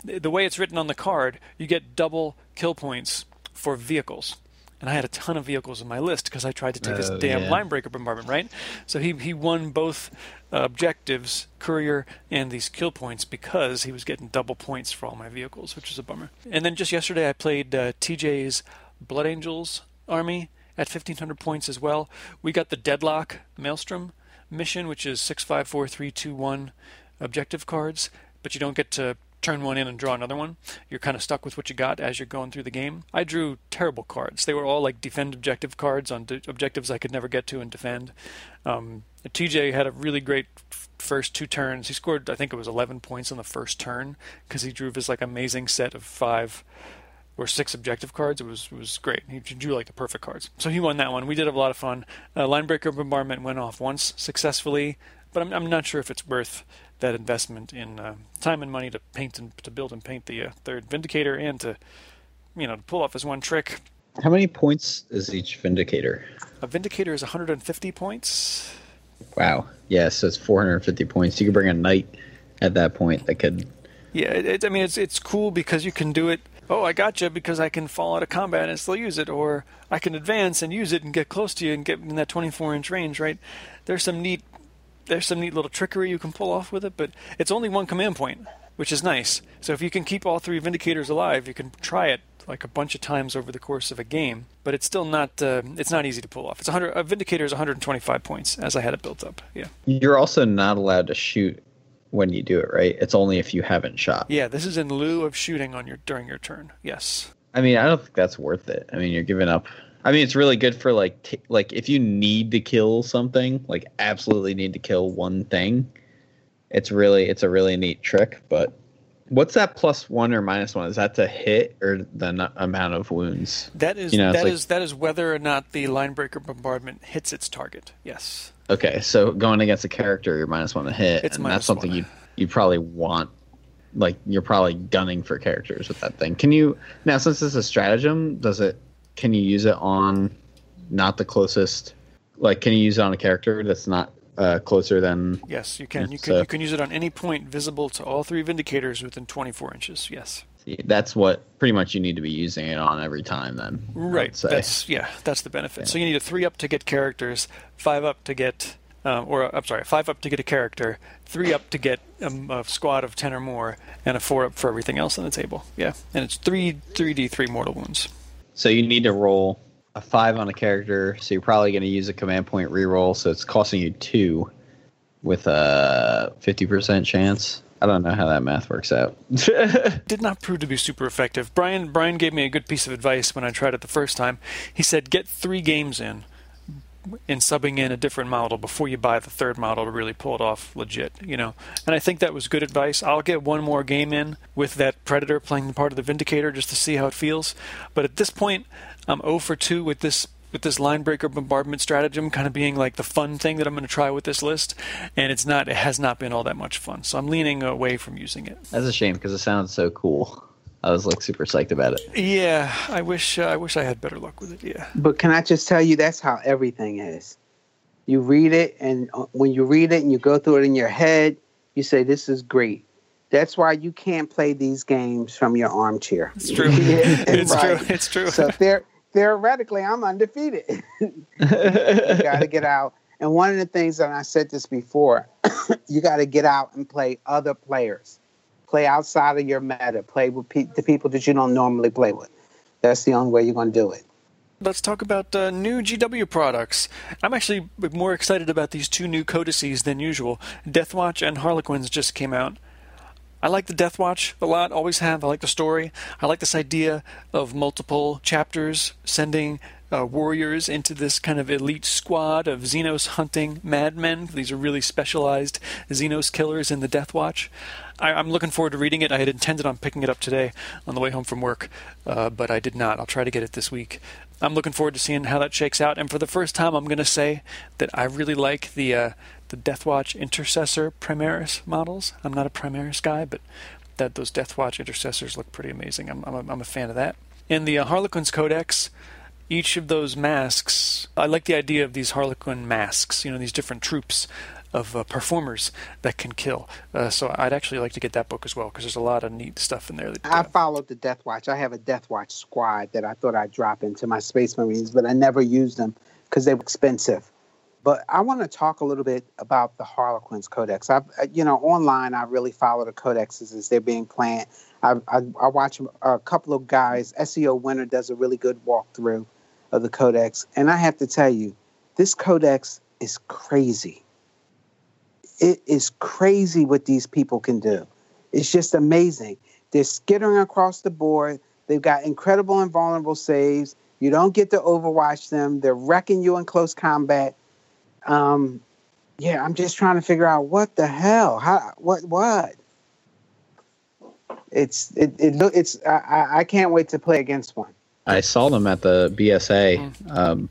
the way it's written on the card, you get double kill points for vehicles and I had a ton of vehicles in my list because I tried to take this Oh, damn yeah. line breaker bombardment, right? So he he won both objectives, courier and these kill points because he was getting double points for all my vehicles, which is a bummer. And then just yesterday I played uh, TJ's Blood Angels army at 1500 points as well. We got the Deadlock Maelstrom mission, which is six five four three two one objective cards, but you don't get to turn one in and draw another one. You're kind of stuck with what you got as you're going through the game. I drew terrible cards. They were all like defend objective cards on objectives I could never get to and defend. Um, TJ had a really great f- first two turns. He scored, I think it was 11 points on the first turn because he drew this like amazing set of five or six objective cards. It was it was great. He drew like the perfect cards. So he won that one. We did have a lot of fun. Uh, Linebreaker Bombardment went off once successfully, but I'm, I'm not sure if it's worth that investment in uh, time and money to paint and to build and paint the uh, third Vindicator and to you know to pull off his one trick. How many points is each Vindicator? A Vindicator is 150 points. Wow. Yeah, so it's 450 points. You could bring a knight at that point that could. Yeah, it, it, I mean it's it's cool because you can do it. Oh, I gotcha because I can fall out of combat and still use it, or I can advance and use it and get close to you and get in that 24 inch range. Right? There's some neat there's some neat little trickery you can pull off with it, but it's only one command point, which is nice. So if you can keep all three Vindicators alive, you can try it like a bunch of times over the course of a game. But it's still not uh, it's not easy to pull off. It's 100 a Vindicator is 125 points as I had it built up. Yeah. You're also not allowed to shoot when you do it, right? It's only if you haven't shot. Yeah, this is in lieu of shooting on your during your turn. Yes. I mean, I don't think that's worth it. I mean, you're giving up. I mean, it's really good for like t- like if you need to kill something, like absolutely need to kill one thing. It's really it's a really neat trick. But what's that plus one or minus one? Is that to hit or the n- amount of wounds? That is You know, that like- is- that is whether or not the linebreaker bombardment hits its target. Yes. Okay, so going against a character, you're minus one to hit, It's and minus that's something you you probably want. Like you're probably gunning for characters with that thing. Can you now since it's a stratagem? Does it? Can you use it on not the closest? Like, can you use it on a character that's not uh, closer than? Yes, you can. You can so- you can use it on any point visible to all three vindicators within 24 inches. Yes. That's what pretty much you need to be using it on every time. Then Right. That's yeah. That's the benefit. So you need a three up to get characters, five up to get, um, or I'm sorry, five up to get a character, three up to get um, a squad of ten or more, and a four up for everything else on the table. Yeah, and it's three three d three mortal wounds. So you need to roll a five on a character. So you're probably going to use a command point reroll. So it's costing you two with a fifty percent chance. I don't know how that math works out. did not prove to be super effective. Brian Brian gave me a good piece of advice when I tried it the first time. He said get three games in in subbing in a different model before you buy the third model to really pull it off legit, you know. And I think that was good advice. I'll get one more game in with that Predator playing the part of the Vindicator just to see how it feels. But at this point, I'm 0 for 2 with this with this linebreaker bombardment stratagem kind of being like the fun thing that I'm going to try with this list, and it's not it has not been all that much fun. So I'm leaning away from using it. That's a shame because it sounds so cool. I was like super psyched about it. Yeah, I wish uh, I wish I had better luck with it. Yeah. But can I just tell you that's how everything is. You read it, and uh, when you read it and you go through it in your head, you say, "This is great." That's why you can't play these games from your armchair. It's true. Yeah, it's right. true. It's true. So there, theoretically, I'm undefeated. you got to get out. And one of the things that I said this before, you got to get out and play other players. Play outside of your meta. Play with pe- the people that you don't normally play with. That's the only way you're going to do it. Let's talk about uh, new GW products. I'm actually more excited about these two new codices than usual. Deathwatch and Harlequins just came out. I like the Death Watch a lot, always have. I like the story. I like this idea of multiple chapters sending uh, warriors into this kind of elite squad of Xenos hunting madmen. These are really specialized Xenos killers in the Death Watch. I, am looking forward to reading it. I had intended on picking it up today on the way home from work, uh, but I did not. I'll try to get it this week. I'm looking forward to seeing how that shakes out. And for the first time, I'm going to say that I really like the uh, the Deathwatch Intercessor Primaris models. I'm not a Primaris guy, but that those Deathwatch Intercessors look pretty amazing. I'm, I'm, a, I'm a fan of that. In the uh, Harlequin's Codex, each of those masks, I like the idea of these Harlequin masks, you know, these different troops of uh, performers that can kill. Uh, so I'd actually like to get that book as well because there's a lot of neat stuff in there. That, uh, I followed the Death Watch. I have a Death Watch squad that I thought I'd drop into my Space Marines, but I never used them because they were expensive. But I want to talk a little bit about the Harlequins Codex. I've, you know, online I really follow the codexes as they're being planned. I, I, I watch a couple of guys. SEO Winner does a really good walkthrough of the Codex, and I have to tell you, this Codex is crazy. It is crazy what these people can do. It's just amazing. They're skittering across the board. They've got incredible and vulnerable saves. You don't get to overwatch them. They're wrecking you in close combat um, yeah, I'm just trying to figure out what the hell, how, what, what. It's it, it it's I, I can't wait to play against one. I saw them at the BSA mm. um,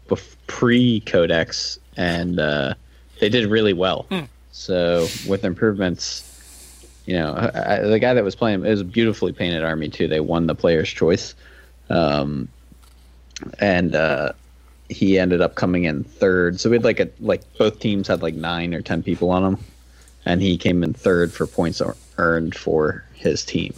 pre Codex, and uh, they did really well. Mm. So with improvements, you know, I, the guy that was playing it was a beautifully painted army too. They won the player's choice, um, and uh, he ended up coming in third. So we had like a like both teams had like nine or ten people on them, and he came in third for points earned for his team.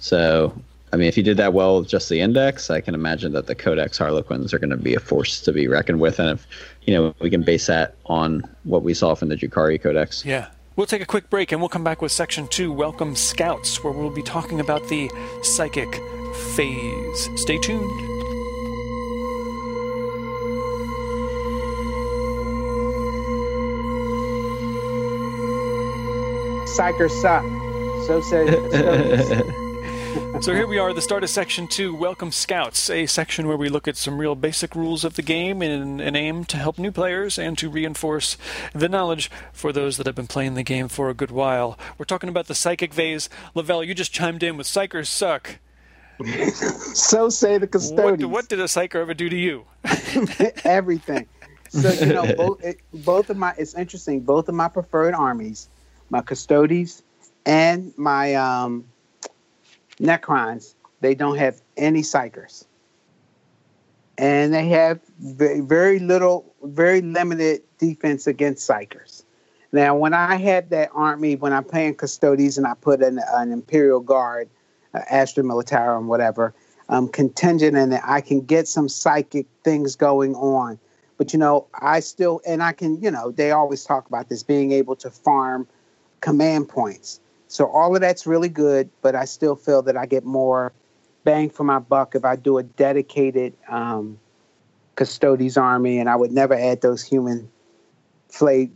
So I mean, if he did that well with just the index, I can imagine that the Codex Harlequins are going to be a force to be reckoned with. And if you know we can base that on what we saw from the Drukhari Codex. Yeah. We'll take a quick break and we'll come back with section two, Welcome Scouts, where we'll be talking about the psychic phase. Stay tuned. psykers suck. So say. so here we are, the start of section two. Welcome Scouts, a section where we look at some real basic rules of the game in an aim to help new players and to reinforce the knowledge for those that have been playing the game for a good while. We're talking about the psychic phase. Lavelle, you just chimed in with psykers suck. so say the custodians. What, what did a psyker ever do to you? Everything. So you know, both it, both of my. It's interesting. Both of my preferred armies my custodes, and my um, Necrons, they don't have any psykers. And they have very, little, very limited defense against psykers. Now, when I had that army, when I'm playing custodies and I put an, an Imperial Guard, uh, Astra Militarum, whatever, um, contingent in it, I can get some psychic things going on. But, you know, I still, and I can, you know, they always talk about this being able to farm command points. So all of that's really good, but I still feel that I get more bang for my buck if I do a dedicated um, army, and I would never add those human flayed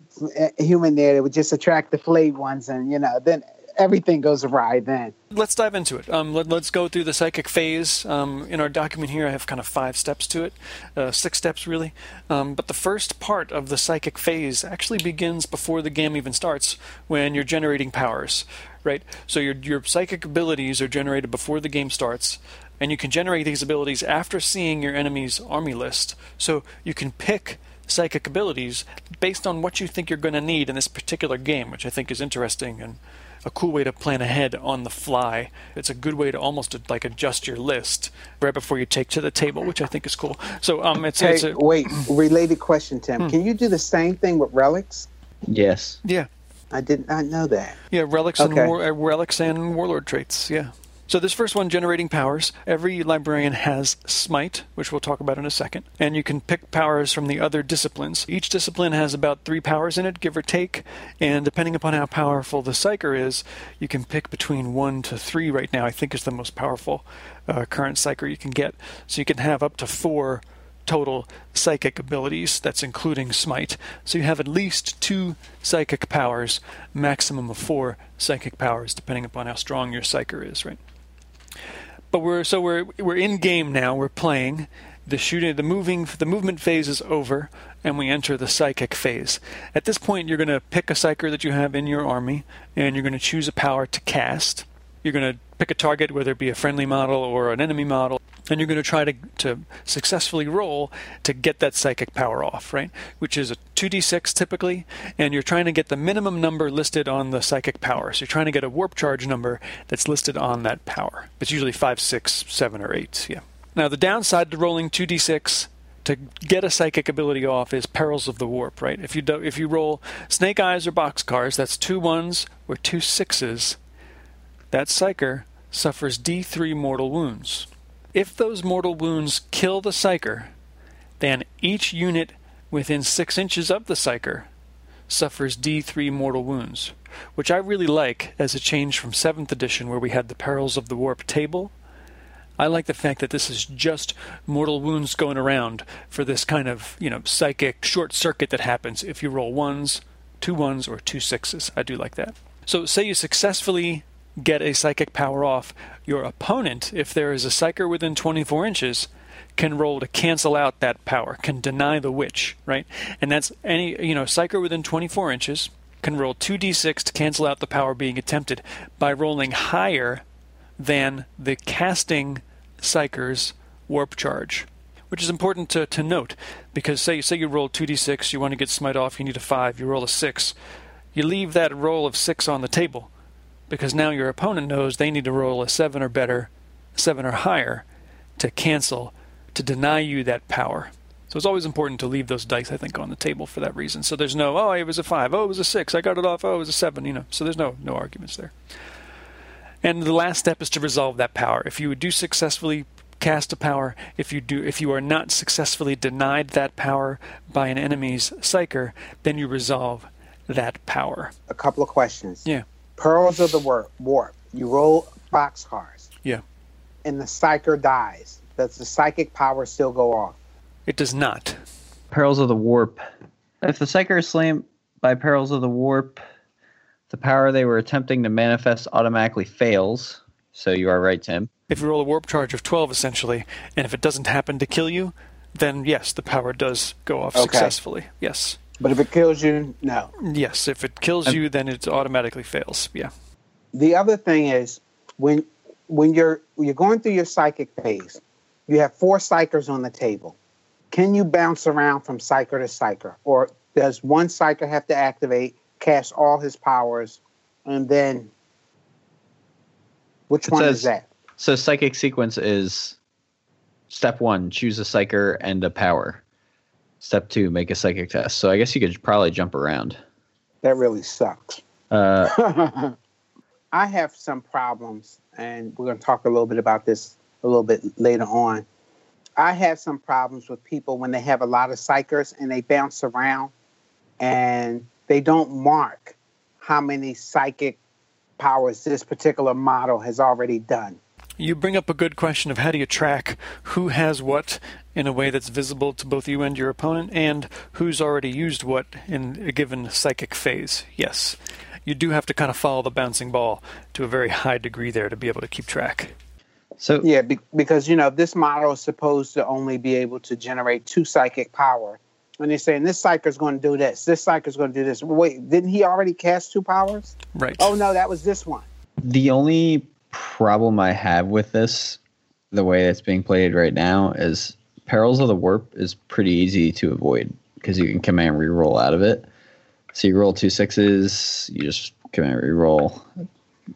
human there. It would just attract the flayed ones, and you know, then everything goes awry then. Let's dive into it. Um, let, us go through the psychic phase. Um, in our document here, I have kind of five steps to it, uh, six steps really. Um, but the first part of the psychic phase actually begins before the game even starts when you're generating powers, right? So your, your psychic abilities are generated before the game starts. And you can generate these abilities after seeing your enemy's army list. So you can pick psychic abilities based on what you think you're going to need in this particular game, which I think is interesting and a cool way to plan ahead on the fly. It's a good way to almost like adjust your list right before you take to the table, which I think is cool. So um, it's, hey, it's a, wait, related question, Tim. Hmm. Can you do the same thing with relics? Yes. Yeah. I did not know that. Yeah, relics okay. and war, uh, relics and warlord traits. Yeah. So this first one, generating powers. Every librarian has Smite, which we'll talk about in a second, and you can pick powers from the other disciplines. Each discipline has about three powers in it, give or take, and depending upon how powerful the Psyker is, you can pick between one to three right now, I think is the most powerful uh, current Psyker you can get. So you can have up to four total psychic abilities. That's including smite. So you have at least two psychic powers, maximum of four psychic powers, depending upon how strong your psyker is, right? But we're so we're we're in game now. We're playing. The shooting, the moving, the movement phase is over, and we enter the psychic phase. At this point, you're going to pick a psyker that you have in your army, and you're going to choose a power to cast. You're going to pick a target, whether it be a friendly model or an enemy model, and you're going to try to, to successfully roll to get that psychic power off, right? Which is a 2d6 typically, and you're trying to get the minimum number listed on the psychic power. So you're trying to get a warp charge number that's listed on that power. It's usually 5, 6, 7, or 8. Yeah. Now, the downside to rolling 2d6 to get a psychic ability off is perils of the warp, right? If you do, if you roll snake eyes or boxcars, that's two ones or two sixes. That psyker suffers D3 mortal wounds. If those mortal wounds kill the psyker, then each unit within six inches of the psyker suffers D3 mortal wounds, which I really like as a change from 7th edition where we had the Perils of the Warp table. I like the fact that this is just mortal wounds going around for this kind of, you know, psychic short circuit that happens if you roll ones, two ones, or two sixes. I do like that. So, say you successfully get a psychic power off, your opponent, if there is a psyker within 24 inches, can roll to cancel out that power, can deny the witch, right? And that's any, you know, psyker within 24 inches can roll 2d6 to cancel out the power being attempted by rolling higher than the casting psyker's warp charge. Which is important to, to note because say say you roll 2d6, you want to get smite off, you need a 5, you roll a 6. You leave that roll of 6 on the table because now your opponent knows they need to roll a 7 or better, 7 or higher to cancel, to deny you that power. So it's always important to leave those dice, I think, on the table for that reason. So there's no, oh, it was a 5, oh, it was a 6, I got it off, oh, it was a 7, you know. So there's no no arguments there. And the last step is to resolve that power. If you do successfully cast a power, if you do if you are not successfully denied that power by an enemy's psyker, then you resolve that power. A couple of questions. Yeah. Perils of the warp. warp. You roll box cars. Yeah. And the psyker dies. Does the psychic power still go off? It does not. Perils of the Warp. If the Psyker is slain by Perils of the Warp, the power they were attempting to manifest automatically fails. So you are right, Tim. If you roll a warp charge of 12, essentially, and if it doesn't happen to kill you, then yes, the power does go off Okay. successfully. Yes. But if it kills you, no. Yes. If it kills And- you, then it automatically fails. Yeah. The other thing is when when you're you're going through your psychic phase, you have four psykers on the table. Can you bounce around from psyker to psyker, or does one psyker have to activate, cast all his powers, and then which It one says- is that? So psychic sequence is step one, choose a psyker and a power. Step two, make a psychic test. So I guess you could probably jump around. That really sucks. Uh, I have some problems, and we're going to talk a little bit about this a little bit later on. I have some problems with people when they have a lot of psykers and they bounce around and they don't mark how many psychic powers this particular model has already done. You bring up a good question of how do you track who has what in a way that's visible to both you and your opponent, and who's already used what in a given psychic phase. Yes, you do have to kind of follow the bouncing ball to a very high degree there to be able to keep track. so Yeah, be- because you know this model is supposed to only be able to generate two psychic power. And they're saying this psychic is going to do this, this psychic is going to do this. Wait, didn't he already cast two powers? Right. Oh no, that was this one. the only problem I have with this, the way it's being played right now, is Perils of the Warp is pretty easy to avoid because you can command reroll out of it. So you roll two sixes, you just command reroll.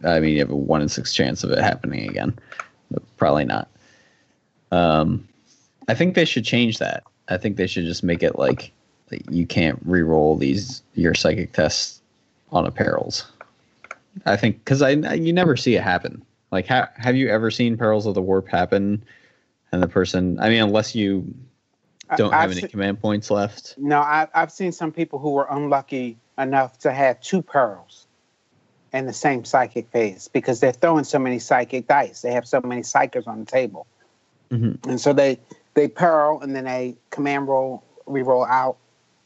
I mean, you have a one in six chance of it happening again. But probably not. Um, I think they should change that. I think they should just make it like you can't reroll these your psychic tests on a perils. I think because I you never see it happen. Like, ha- have you ever seen Perils of the Warp happen? And the person, I mean, unless you don't have I've any se- command points left. No, I, I've seen some people who were unlucky enough to have two pearls in the same psychic phase because they're throwing so many psychic dice. They have so many psykers on the table, Mhm. and so they they pearl and then they command roll, re-roll out,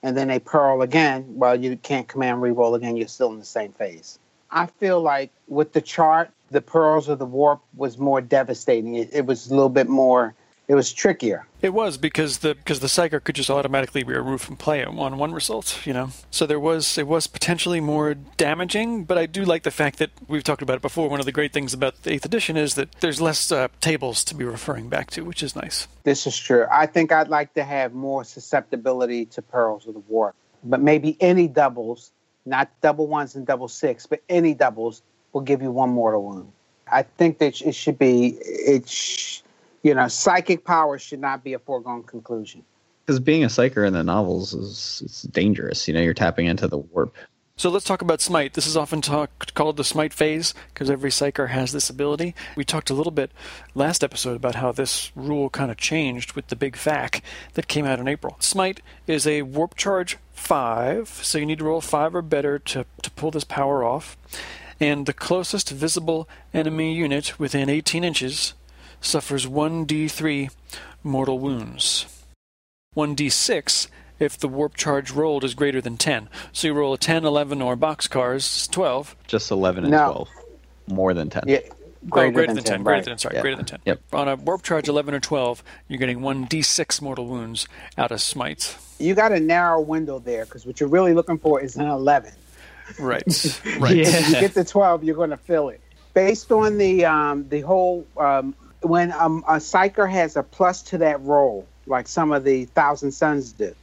and then they pearl again. Well, you can't command re-roll again. You're still in the same phase. I feel like with the chart, the perils of the warp was more devastating. It, it was a little bit more. It was trickier. It was because the because the psyker could just automatically re-roof and play on one result, you know. So there was it was potentially more damaging, but I do like the fact that we've talked about it before. One of the great things about the eighth edition is that there's less uh, tables to be referring back to, which is nice. This is true. I think I'd like to have more susceptibility to perils of the warp, but maybe any doubles, not double ones and double six, but any doubles will give you one mortal wound. I think that it should be it's Sh- you know, psychic power should not be a foregone conclusion. Because being a psyker in the novels is it's dangerous. You know, you're tapping into the warp. So let's talk about Smite. This is often called the Smite phase because every Psyker has this ability. We talked a little bit last episode about how this rule kind of changed with the big FAQ that came out in April. Smite is a Warp Charge 5, so you need to roll 5 or better to, to pull this power off. And the closest visible enemy unit within 18 inches suffers 1d3 mortal wounds. 1d6 if the warp charge rolled is greater than 10. So you roll a 10, 11, or boxcars, 12. Just 11 and No. 12. More than 10. Yeah, Greater, oh, greater than, 10. right. Greater than, sorry, Yeah. greater than 10. Yep. On a warp charge 11 or 12, you're getting 1d6 mortal wounds out of smites. You got a narrow window there because what you're really looking for is an 11. Right. right. Yeah. If you get to 12, you're going to fill it. Based on the um, the whole, um, when um, a psyker has a plus to that roll, like some of the Thousand Sons do.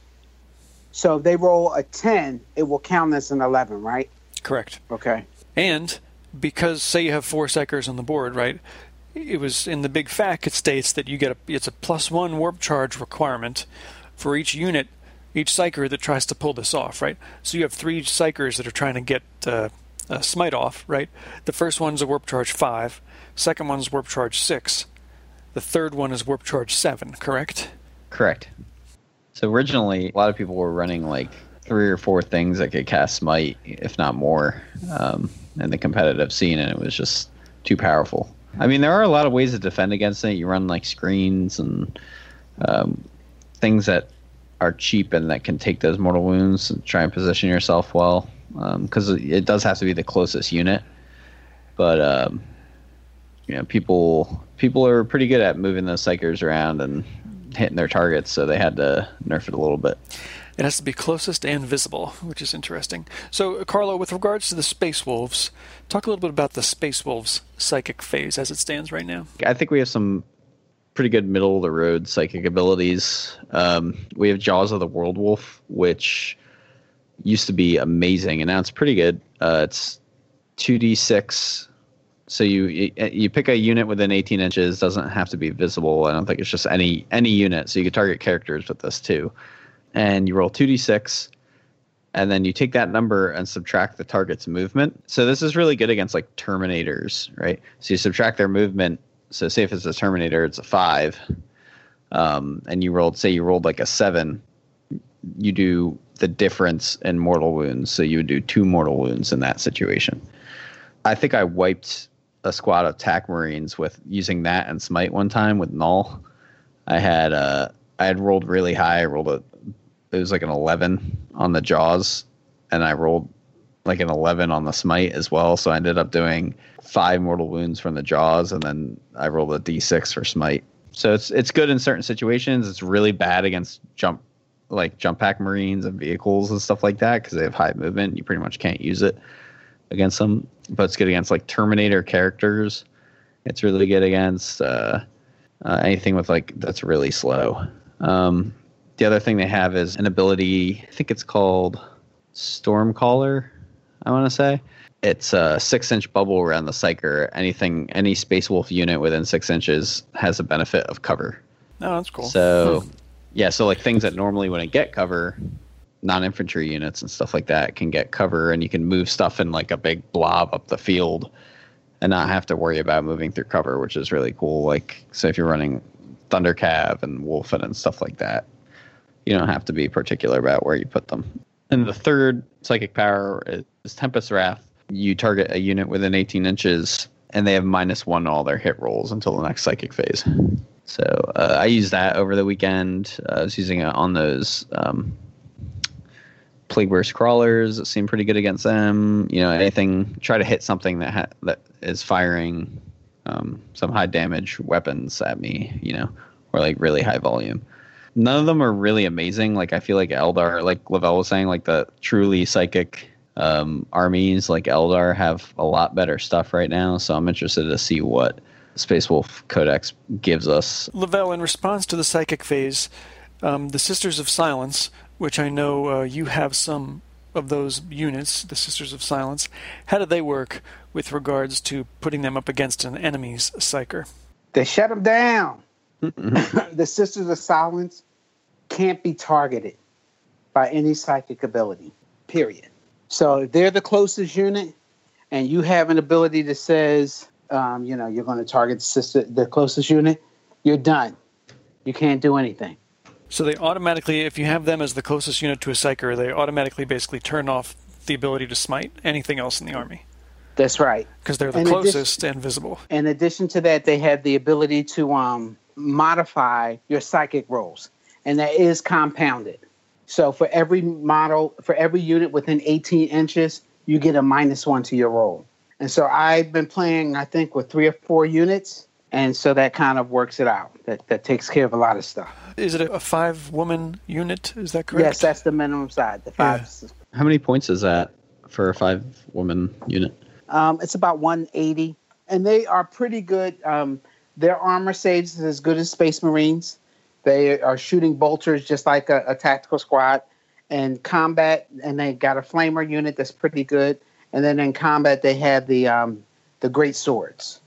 So if they roll a 10, it will count as an 11, right? Correct. Okay. And because say you have four psykers on the board, right? It was in the big FAQ it states that you get a it's a plus one warp charge requirement for each unit, each psyker that tries to pull this off, right? So you have three psykers that are trying to get uh, a smite off, right? The first one's a warp charge five, second one's warp charge six, the third one is warp charge seven, correct? Correct. So originally, a lot of people were running like three or four things that could cast Smite, if not more, um, in the competitive scene, and it was just too powerful. I mean, there are a lot of ways to defend against it. You run like screens and um, things that are cheap and that can take those mortal wounds and try and position yourself well, because it does have to be the closest unit. But um, you know, people people are pretty good at moving those psykers around and hitting their targets, so they had to nerf it a little bit. It has to be closest and visible, which is interesting. So, Carlo, with regards to the Space Wolves, talk a little bit about the Space Wolves psychic phase as it stands right now. I think we have some pretty good middle of the road psychic abilities. Um, we have Jaws of the World Wolf, which used to be amazing, and now it's pretty good. Uh, it's two d six. So you you pick a unit within 18 inches. Doesn't have to be visible. I don't think it's just any any unit. So you could target characters with this too, and you roll two d six, and then you take that number and subtract the target's movement. So this is really good against like Terminators, right? So you subtract their movement. So say if it's a Terminator, it's a five, um, and you rolled say you rolled like a seven, you do the difference in mortal wounds. So you would do two mortal wounds in that situation. I think I wiped a squad of TAC Marines with using that and Smite one time with Null. I had uh I had rolled really high. I rolled a it was like an eleven on the jaws, and I rolled like an eleven on the smite as well. So I ended up doing five mortal wounds from the jaws, and then I rolled a d six for smite. So it's it's good in certain situations. It's really bad against jump like jump pack marines and vehicles and stuff like that because they have high movement. You pretty much can't use it against them. But it's good against like Terminator characters. It's really good against uh, uh, anything with like that's really slow. Um, the other thing they have is an ability. I think it's called Stormcaller. I want to say it's a six-inch bubble around the psyker. Anything, any Space Wolf unit within six inches has a benefit of cover. Oh, that's cool. So, yeah, so like things that normally wouldn't get cover, non-infantry units and stuff like that can get cover, and you can move stuff in like a big blob up the field, and not have to worry about moving through cover, which is really cool. Like, so if you're running Thundercav and Wulfen and stuff like that, you don't have to be particular about where you put them. And the third psychic power is Tempest Wrath. You target a unit within 18 inches, and they have minus one all their hit rolls until the next psychic phase. So uh, I used that over the weekend. I was using it on those um, plague burst crawlers. It seemed pretty good against them. You know, anything try to hit something that ha- that is firing um, some high damage weapons at me. You know, or like really high volume. None of them are really amazing. Like I feel like Eldar, like Lavelle was saying, like the truly psychic um, armies like Eldar have a lot better stuff right now. So I'm interested to see what Space Wolf Codex gives us. Lavelle, in response to the psychic phase, um, the Sisters of Silence, which I know uh, you have some of those units, the Sisters of Silence, how do they work with regards to putting them up against an enemy's psyker? They shut them down. the Sisters of Silence can't be targeted by any psychic ability, period. So if they're the closest unit and you have an ability that says, um, you know, you're going to target the, sister, the closest unit, you're done. You can't do anything. So they automatically, if you have them as the closest unit to a psyker, they automatically basically turn off the ability to smite anything else in the army. That's right. Because they're the In closest and visible. In addition to that, they have the ability to um, modify your psychic rolls, and that is compounded. So for every model, for every unit within 18 inches, you get a minus one to your roll. And so I've been playing, I think, with three or four units, and so that kind of works it out. That that takes care of a lot of stuff. Is it a, a five woman unit? Is that correct? Yes, that's the minimum side. The five. Yeah. How many points is that for a five woman unit? Um, it's about 180, and they are pretty good. Um, their armor saves is as good as Space Marines. They are shooting bolters just like a, a tactical squad. And combat, and they got a flamer unit that's pretty good. And then in combat, they have the um, the great swords.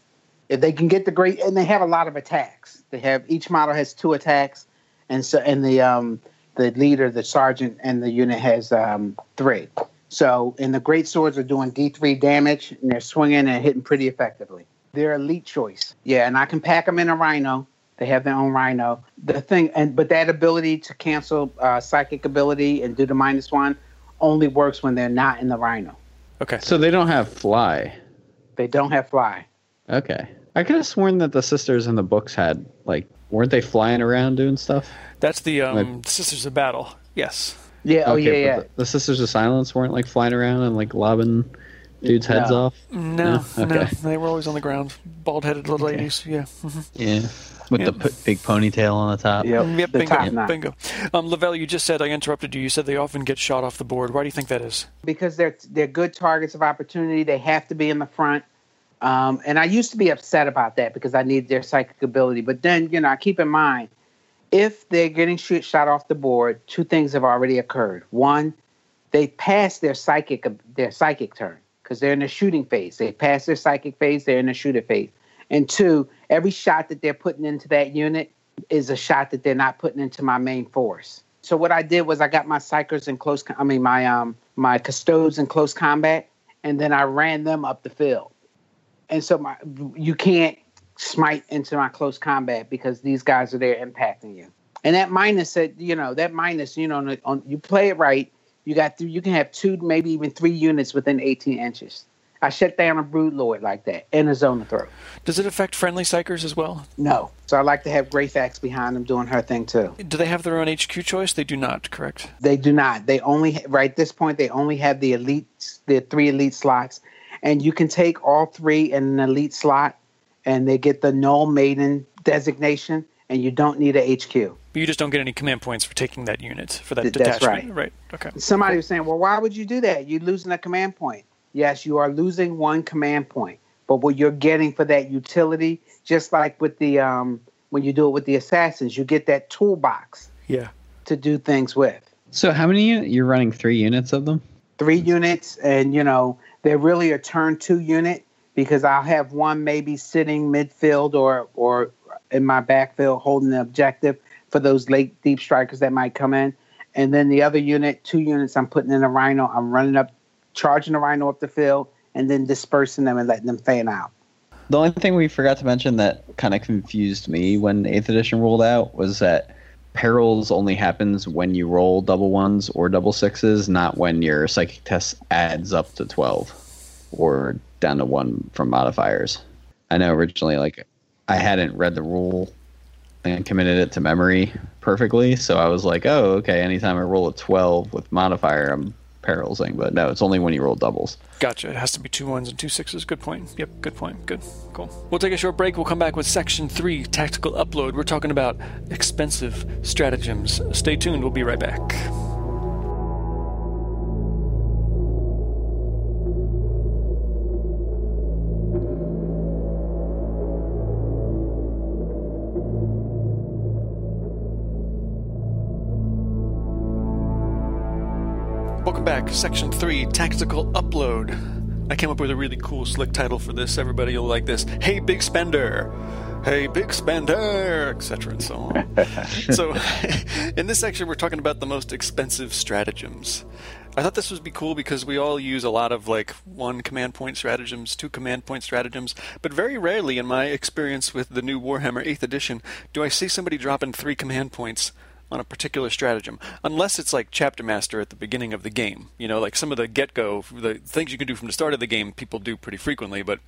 If they can get the great, and they have a lot of attacks. They have each model has two attacks, and so and the um, the leader, the sergeant, and the unit has um, three. So, and the great swords are doing D3 damage, and they're swinging and hitting pretty effectively. They're elite choice. Yeah, and I can pack them in a rhino. They have their own rhino. The thing, and but that ability to cancel uh, psychic ability and do the minus one only works when they're not in the rhino. Okay. So they don't have fly. They don't have fly. Okay. I could have sworn that the sisters in the books had like weren't they flying around doing stuff? That's the um, Like- Sisters of Battle. Yes. Yeah. Oh yeah, yeah. The, the sisters of silence weren't like flying around and like lobbing dudes' heads No. off. No, No? no, Okay. they were always on the ground, bald-headed little Okay. ladies. Yeah. mhm. Yeah. With Yep. the p- big ponytail on the top. Yep. Yep. the Bingo. top knot. Bingo. Um, Lavelle, you just said I interrupted you. You said they often get shot off the board. Why do you think that is? because they're they're good targets of opportunity. They have to be in the front. Um, and I used to be upset about that because I need their psychic ability. But then, you know, I keep in mind if they're getting shoot, shot off the board, two things have already occurred. One, they passed their psychic their psychic turn because they're in the shooting phase. They passed their psychic phase. They're in the shooter phase. And two, every shot that they're putting into that unit is a shot that they're not putting into my main force. So what I did was I got my psykers in close. I mean my um my custodes in close combat, and then I ran them up the field. And so my you can't smite into my close combat because these guys are there impacting you. And that minus said, you know, that minus, you know, on, on you play it right, you got th- you can have two, maybe even three units within 18 inches. I shut down a brood lord like that in a zone of throw. Does it affect friendly psykers as well? No. So I like to have Greyfax behind them doing her thing too. Do they have their own HQ choice? They do not, correct? They do not. They only right at this point they only have the elite the three elite slots. And you can take all three in an elite slot and they get the null maiden designation and you don't need a HQ. But you just don't get any command points for taking that unit for that Th- that's detachment. Right. Okay. Somebody was saying, Well, why would you do that? You're losing a command point. Yes, you are losing one command point. But what you're getting for that utility, just like with the um when you do it with the assassins, you get that toolbox Yeah. to do things with. So how many you're running three units of them? three units and you know they're really a turn two unit because i'll have one maybe sitting midfield or or in my backfield holding the objective for those late deep strikers that might come in. And then the other unit two units i'm putting in a rhino. I'm running up charging the rhino up the field and then dispersing them and letting them fan out. The only thing we forgot to mention that kind of confused me when Eighth Edition rolled out was that perils only happens when you roll double ones or double sixes, not when your psychic test adds up to twelve or down to one from modifiers. I know originally, like, I hadn't read the rule and committed it to memory perfectly. So I was like, oh, okay. Anytime I roll a 12 with modifier, I'm perilsing. But no, it's only when you roll doubles. Gotcha. It has to be two ones and two sixes. Good point. Yep, good point. Good. Cool. We'll take a short break. We'll come back with section three tactical upload. We're talking about expensive stratagems. Stay tuned. We'll be right back. Section 3 Tactical Upload. I came up with a really cool, slick title for this. Everybody will like this. Hey, Big Spender! Hey, Big Spender! Etc. and so on. so, in this section, we're talking about the most expensive stratagems. I thought this would be cool because we all use a lot of like one command point stratagems, two command point stratagems, but very rarely, in my experience with the new Warhammer 8th edition, do I see somebody dropping three command points on a particular stratagem, unless it's like chapter master at the beginning of the game. You know, like some of the get go, the things you can do from the start of the game, people do pretty frequently, but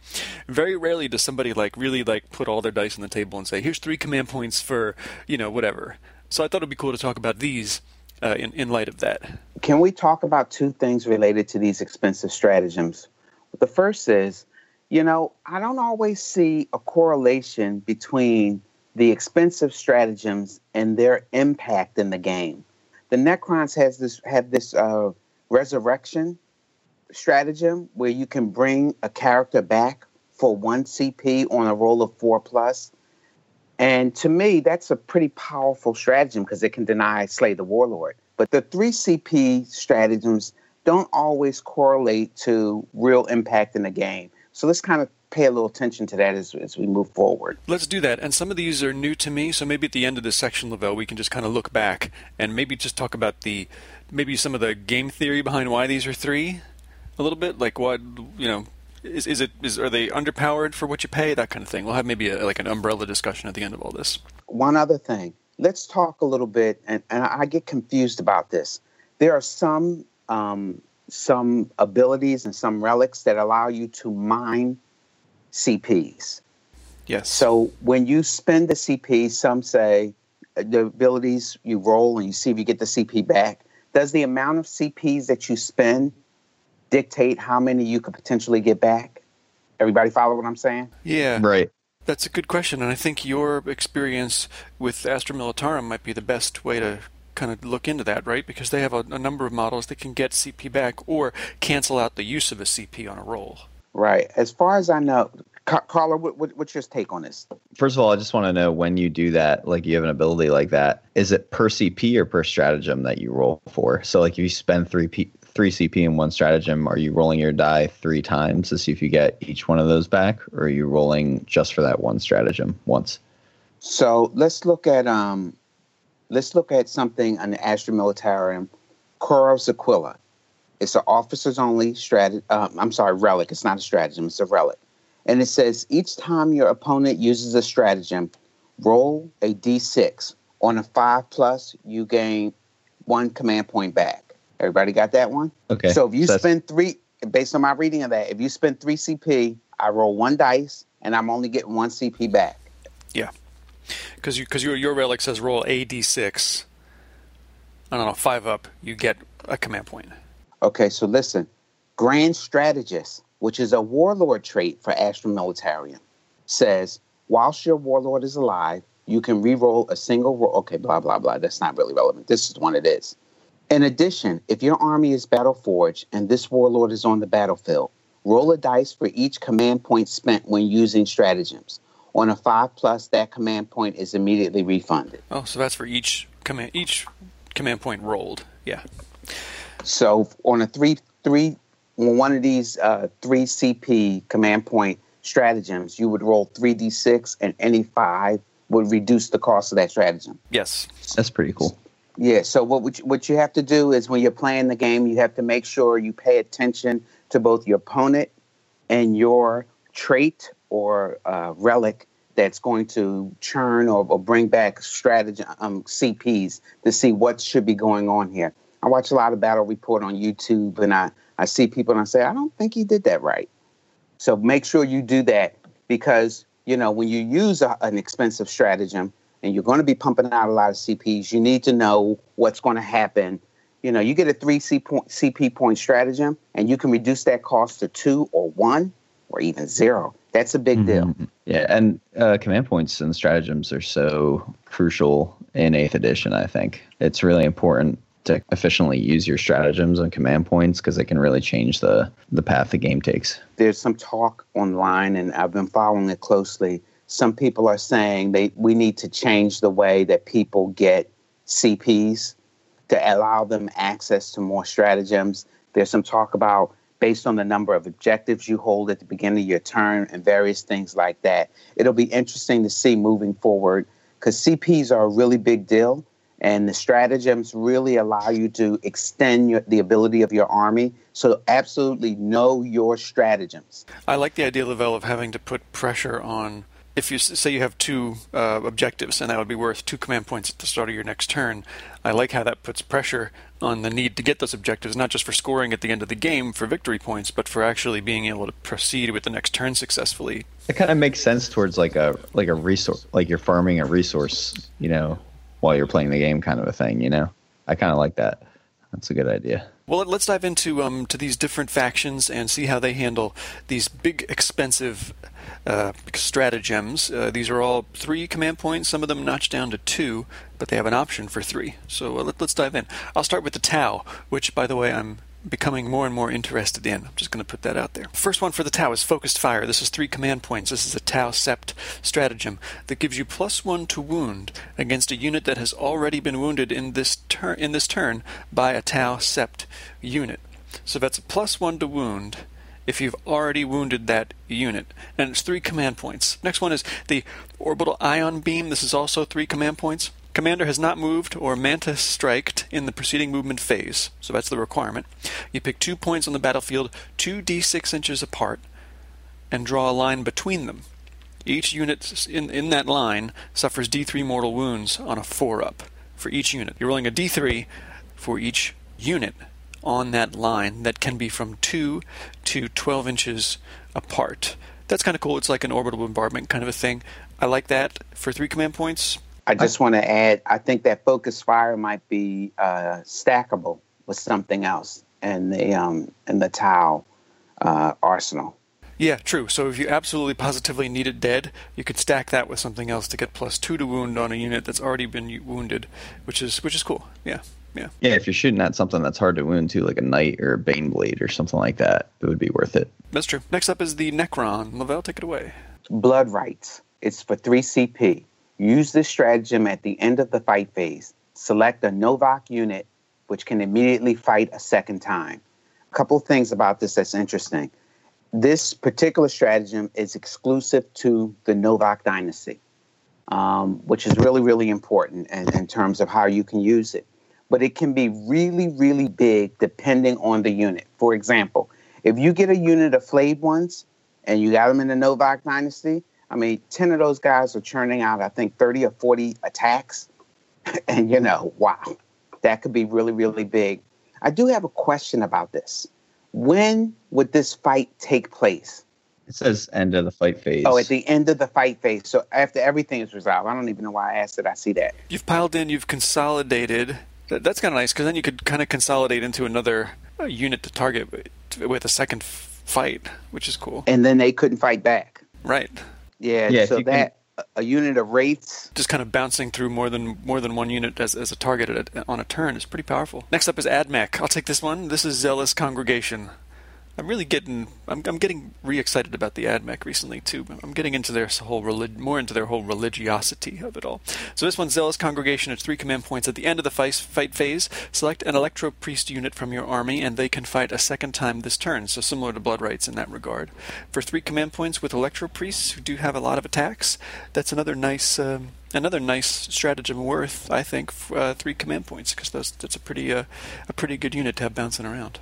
very rarely does somebody like really like put all their dice on the table and say, "Here's three command points for you know whatever." So I thought it'd be cool to talk about these uh, in in light of that. Can we talk about two things related to these expensive stratagems? The first is, you know, I don't always see a correlation between the expensive stratagems and their impact in the game. The Necrons has this have this uh, resurrection stratagem where you can bring a character back for one CP on a roll of four plus. And to me, that's a pretty powerful stratagem because it can deny Slay the Warlord. But the three CP stratagems don't always correlate to real impact in the game. So let's kind of pay a little attention to that as, as we move forward. Let's do that. And some of these are new to me, so maybe at the end of this section, Lavelle, we can just kind of look back and maybe just talk about the maybe some of the game theory behind why these are three a little bit, like what you know. Is, is it is are they underpowered for what you pay that kind of thing? We'll have maybe a, like an umbrella discussion at the end of all this. One other thing, let's talk a little bit, and, and I get confused about this. There are some um, some abilities and some relics that allow you to mine CPs. Yes. So when you spend the CP, some say uh, the abilities you roll and you see if you get the CP back. Does the amount of CPs that you spend dictate how many you could potentially get back? Everybody follow what I'm saying? Yeah. Right. That's a good question, and I think your experience with Astra Militarum might be the best way to kind of look into that, right? Because they have a, a number of models that can get CP back or cancel out the use of a CP on a roll. Right. As far as I know, Ca- Carla, what, what, what's your take on this? First of all, I just want to know when you do that, like you have an ability like that, is it per CP or per stratagem that you roll for? So, like if you spend three P, three CP in one stratagem, are you rolling your die three times to see if you get each one of those back, or are you rolling just for that one stratagem once? So let's look at um, let's look at something on the Astra Militarum, Kurov's Aquila. It's an officers only strat. Um, I'm sorry, relic. It's not a stratagem. It's a relic. And it says each time your opponent uses a stratagem, roll a d6. On a five plus, you gain one command point back. Everybody got that one? Okay. So if you So spend three, based on my reading of that, if you spend three CP, I roll one dice, and I'm only getting one CP back. Yeah, because you, cause your, your relic says roll a d6. I don't know, five up, you get a command point. Okay, so listen. Grand Strategist, which is a warlord trait for Astra Militarum, says whilst your warlord is alive, you can re-roll a single roll. Okay, blah blah blah. That's not really relevant. This is one it is. In addition, if your army is battle forged and this warlord is on the battlefield, roll a dice for each command point spent when using stratagems. On a five plus, that command point is immediately refunded. Oh, so that's for each command each command point rolled. Yeah. So on a three three on one of these uh, three CP command point stratagems, you would roll three d six, and any five would reduce the cost of that stratagem. Yes. That's pretty cool. Yeah. So what would you, what you have to do is when you're playing the game, you have to make sure you pay attention to both your opponent and your trait or uh, relic that's going to churn or, or bring back strategy um, CPs to see what should be going on here. I watch a lot of Battle Report on YouTube, and I I see people and I say I don't think he did that right. So make sure you do that because you know when you use a, an expensive stratagem, and you're going to be pumping out a lot of CPs, you need to know what's going to happen. You know, you get a three C point, CP point stratagem, and you can reduce that cost to two or one or even zero. That's a big mm-hmm. deal. Yeah, and uh, command points and stratagems are so crucial in Eighth Edition. I think it's really important to efficiently use your stratagems and command points because it can really change the the path the game takes. There's some talk online, and I've been following it closely. Some people are saying they we need to change the way that people get CPs to allow them access to more stratagems. There's some talk about based on the number of objectives you hold at the beginning of your turn and various things like that. It'll be interesting to see moving forward because CPs are a really big deal and the stratagems really allow you to extend your, the ability of your army. So absolutely know your stratagems. I like the idea, Lavelle, of having to put pressure on. If you say you have two uh, objectives and that would be worth two command points at the start of your next turn, I like how that puts pressure on the need to get those objectives, not just for scoring at the end of the game for victory points, but for actually being able to proceed with the next turn successfully. It kind of makes sense towards like a like a resource, like you're farming a resource, you know, while you're playing the game, kind of a thing. You know, I kind of like that. That's a good idea. Well, let's dive into um, to these different factions and see how they handle these big, expensive uh, stratagems. Uh, these are all three command points. Some of them notched down to two, but they have an option for three. So uh, let, us dive in. I'll start with the Tau, which, by the way, I'm becoming more and more interested in. I'm just going to put that out there. First one for the Tau is Focused Fire. This is three command points. This is a Tau Sept stratagem that gives you plus one to wound against a unit that has already been wounded in this turn in this turn by a Tau Sept unit. So that's a plus one to wound if you've already wounded that unit. And it's three command points. Next one is the Orbital Ion Beam. This is also three command points. Commander has not moved or mantis striked in the preceding movement phase, so that's the requirement. You pick two points on the battlefield, two d6 inches apart, and draw a line between them. Each unit in, in that line suffers d3 mortal wounds on a 4 up for each unit. You're rolling a d3 for each unit on that line that can be from 2 to 12 inches apart. That's kind of cool. It's like an orbital bombardment kind of a thing. I like that for three command points. I just want to add, I think that focus fire might be uh, stackable with something else in the um, in the Tau uh, arsenal. Yeah, true. So if you absolutely positively need it dead, you could stack that with something else to get plus two to wound on a unit that's already been wounded, which is which is cool. Yeah, yeah. Yeah, if you're shooting at something that's hard to wound too, like a knight or a baneblade or something like that, it would be worth it. That's true. Next up is the Necron. Lavelle, take it away. Blood rites. It's for three CP. Use this stratagem at the end of the fight phase. Select a Novokh unit, which can immediately fight a second time. A couple things about this that's interesting. This particular stratagem is exclusive to the Novokh dynasty, um, which is really, really important in, in terms of how you can use it. But it can be really, really big depending on the unit. For example, if you get a unit of flayed ones and you got them in the Novokh dynasty, I mean, 10 of those guys are churning out, I think, 30 or 40 attacks. and, you know, wow, that could be really, really big. I do have a question about this. When would this fight take place? It says end of the fight phase. Oh, at the end of the fight phase. So after everything is resolved. I don't even know why I asked it. I see that. You've piled in, you've consolidated. That's kind of nice because then you could kind of consolidate into another uh, unit to target with a second fight, which is cool. And then they couldn't fight back. Right. Yeah, yeah so that can, a unit of wraiths just kind of bouncing through more than more than one unit as, as a target on a turn is pretty powerful. Next up is AdMech. I'll take this one. This is Zealous Congregation. I'm really getting I'm, I'm getting re-excited about the AdMech recently too. I'm getting into their whole relig- more into their whole religiosity of it all. So this one's Zealous Congregation. It's three command points at the end of the fight, fight phase. Select an Electro Priest unit from your army, and they can fight a second time this turn. So similar to Blood Rites in that regard. For three command points with Electro Priests who do have a lot of attacks, that's another nice. Um, another nice stratagem worth, I think, uh, three command points because that's, that's a pretty uh, a pretty good unit to have bouncing around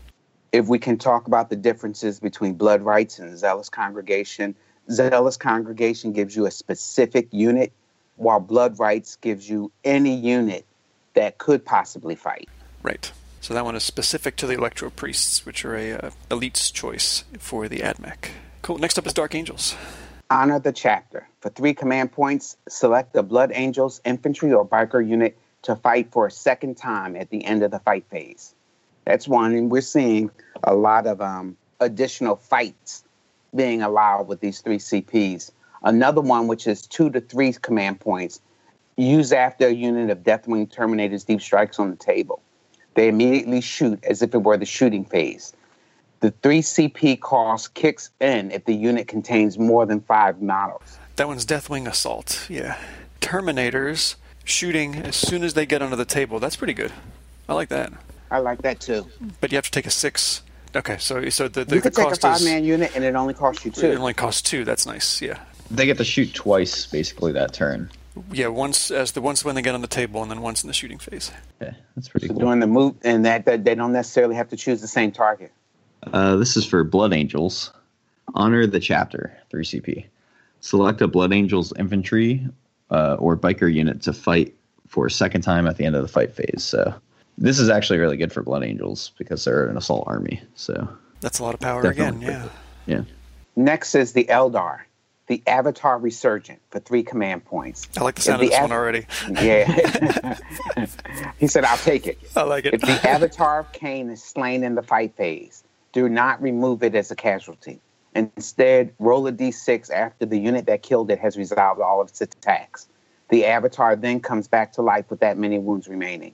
if we can talk about the differences between blood rites and zealous congregation, zealous congregation gives you a specific unit, while blood rites gives you any unit that could possibly fight. Right. So that one is specific to the electro priests, which are a uh, elite's choice for the AdMech. Cool. Next up is Dark Angels. Honor the chapter. For three command points, select the Blood Angels infantry or biker unit to fight for a second time at the end of the fight phase. That's one, and we're seeing a lot of um, additional fights being allowed with these three CPs. Another one, which is two to three command points, use after a unit of Deathwing Terminators deep strikes on the table. They immediately shoot as if it were the shooting phase. The 3 CP cost kicks in if the unit contains more than five models. That one's Deathwing Assault. Yeah. Terminators shooting as soon as they get onto the table. That's pretty good. I like that. I like that too. But you have to take a six. Okay, so so the, the, you could the take a five man unit and it only costs you two. it only costs two. That's nice. Yeah. They get to shoot twice, basically that turn. Yeah, once as the once when they get on the table, and then once in the shooting phase. Yeah, that's pretty So cool. during the move, and that, that they don't necessarily have to choose the same target. Uh, this is for Blood Angels. Honor the chapter, 3CP. Select a Blood Angels infantry uh, or biker unit to fight for a second time at the end of the fight phase. So this is actually really good for Blood Angels because they're an assault army. So That's a lot of power Definitely. again. Yeah. yeah, Next is the Eldar, the Avatar Resurgent for three command points. I like the If sound of the this av- one already. Yeah. he said, I'll take it. I like it. If the Avatar of Khaine is slain in the fight phase, do not remove it as a casualty. Instead, roll a d6 after the unit that killed it has resolved all of its attacks. The Avatar then comes back to life with that many wounds remaining.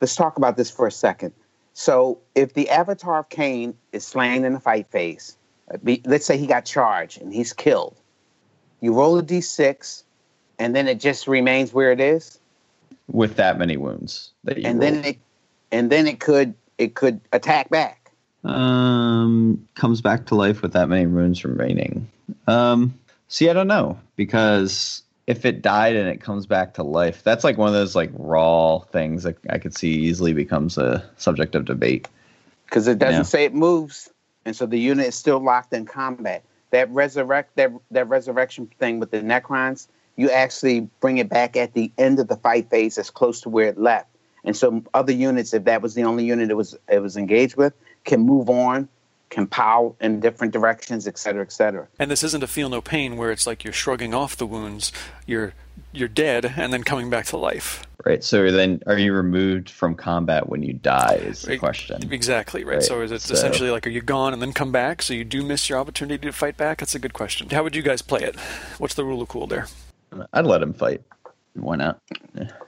Let's talk about this for a second. So, if the Avatar of Khaine is slain in the fight phase, uh, let's say he got charged and he's killed, you roll a d6 and then it just remains where it is with that many wounds that you and then it and then it could it could attack back. Um, comes back to life with that many runes remaining. Um, see, I don't know because if it died and it comes back to life, that's like one of those like raw things that I could see easily becomes a subject of debate. because it doesn't say it moves, and so the unit is still locked in combat. That resurrect that that resurrection thing with the Necrons, you actually bring it back at the end of the fight phase, as close to where it left. And so other units, if that was the only unit it was it was engaged with, can move on, can power in different directions, et cetera, et cetera. And this isn't a feel no pain where it's like you're shrugging off the wounds, you're you're dead and then coming back to life. Right. So then, are you removed from combat when you die? Is the Right. question. Exactly right. Right, So is it so- essentially like are you gone and then come back? So you do miss your opportunity to fight back. That's a good question. How would you guys play it? What's the rule of cool there? I'd let him fight. Why not?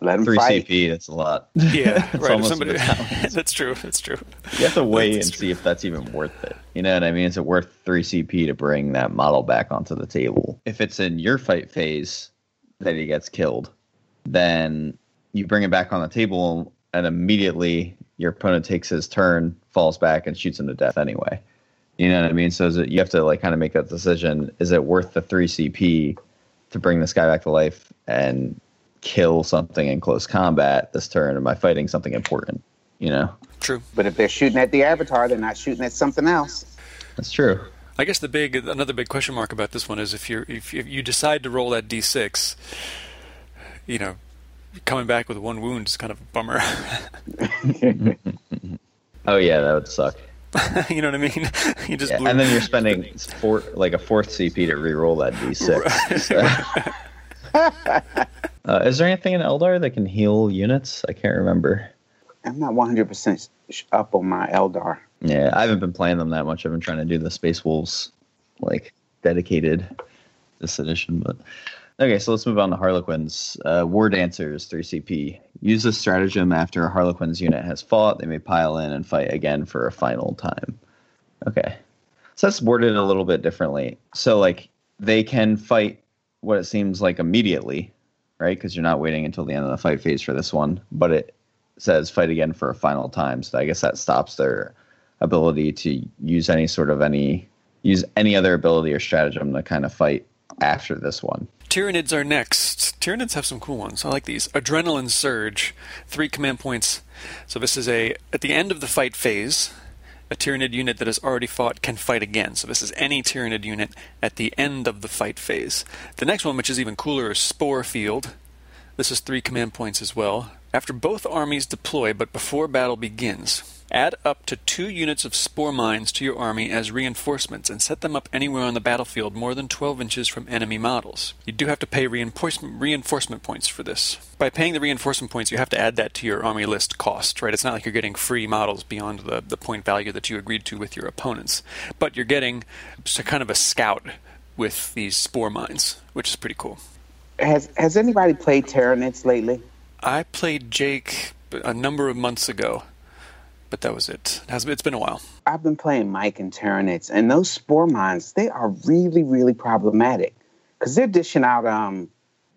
Let 'em Three fight. CP. That's a lot. Yeah, It's right. Somebody, that's true. That's true. You have to weigh and That's see if that's even worth it. You know what I mean? Is it worth 3 CP to bring that model back onto the table? If it's in your fight phase that he gets killed, then you bring it back on the table and immediately your opponent takes his turn, falls back, and shoots him to death anyway. You know what I mean? So is it, you have to like kind of make that decision. Is it worth the 3 CP to bring this guy back to life and kill something in close combat this turn? Am I fighting something important? You know? True. But if they're shooting at the Avatar, they're not shooting at something else. That's true. I guess the big another big question mark about this one is if you're if, if you decide to roll that d6, you know, coming back with one wound is kind of a bummer. Oh yeah, that would suck. you know what I mean? You just Yeah, blew. and then you're spending four, like a fourth CP to re-roll that D6. So- uh, is there anything in Eldar that can heal units? I can't remember. I'm not 100% up on my Eldar. Yeah, I haven't been playing them that much. I've been trying to do the Space Wolves, like dedicated this edition. But okay, so let's move on to Harlequins. Uh, War Dancers, three CP. Use this stratagem after a Harlequins unit has fought. They may pile in and fight again for a final time. Okay, so that's worded a little bit differently. So like they can fight what it seems like immediately, right? Because you're not waiting until the end of the fight phase for this one, but it says fight again for a final time. So I guess that stops their ability to use any sort of any use any other ability or stratagem to kind of fight after this one. Tyranids are next. Tyranids have some cool ones. I like these. Adrenaline Surge, three command points. So this is a at the end of the fight phase. A Tyranid unit that has already fought can fight again. So this is any Tyranid unit at the end of the fight phase. The next one, which is even cooler, is Spore Field. This is three command points as well. After both armies deploy, but before battle begins, add up to two units of spore mines to your army as reinforcements and set them up anywhere on the battlefield more than 12 inches from enemy models. You do have to pay reinforcement, reinforcement points for this. By paying the reinforcement points, you have to add that to your army list cost, right? It's not like you're getting free models beyond the, the point value that you agreed to with your opponents, but you're getting kind of a scout with these spore mines, which is pretty cool. Has Has anybody played Tyranids lately? I played Jake a number of months ago, but that was it. it has, it's been a while. I've been playing Mike and Tyranids, and those spore mines, they are really, really problematic because they're dishing out um,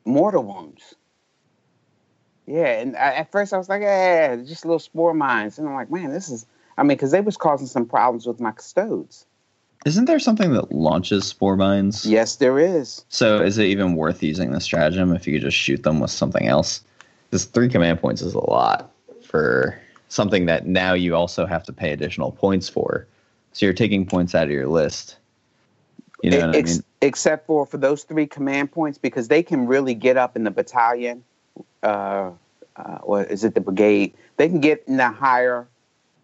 mortal wounds. Yeah, and I, at first I was like, yeah, just little spore mines. And I'm like, man, this is, I mean, because they was causing some problems with my custodes. Isn't there something that launches spore mines? Yes, there is. So is it even worth using the stratagem if you could just shoot them with something else? Because three command points is a lot for something that now you also have to pay additional points for. So you're taking points out of your list. You know Ex- I mean? Except for for those three command points, because they can really get up in the battalion, uh, uh, or is it the brigade? They can get in the higher,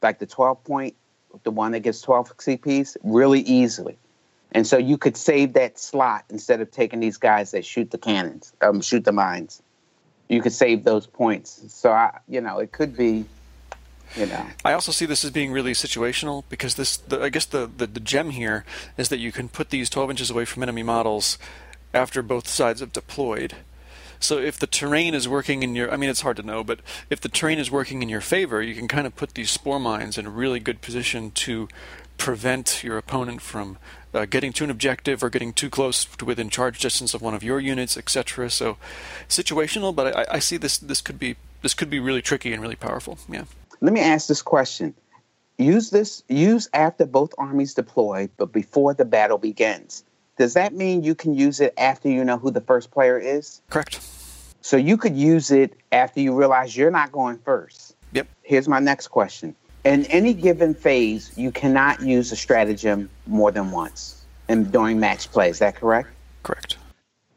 like the 12 point, the one that gets 12 CPs, really easily. And so you could save that slot instead of taking these guys that shoot the cannons, um, shoot the mines. You could save those points. So I, you know, it could be you know. I also see this as being really situational because this, the, I guess, the, the the gem here is that you can put these 12 inches away from enemy models after both sides have deployed. So if the terrain is working in your, I mean, it's hard to know, but if the terrain is working in your favor, you can kind of put these spore mines in a really good position to prevent your opponent from uh, getting to an objective or getting too close to within charge distance of one of your units, etc. So situational, but I, I see this this could be this could be really tricky and really powerful. Yeah. Let me ask this question. Use this use after both armies deploy, but before the battle begins. Does that mean you can use it after you know who the first player is? Correct. So you could use it after you realize you're not going first. Yep. Here's my next question. In any given phase, you cannot use a stratagem more than once and during match play. Is that correct? Correct.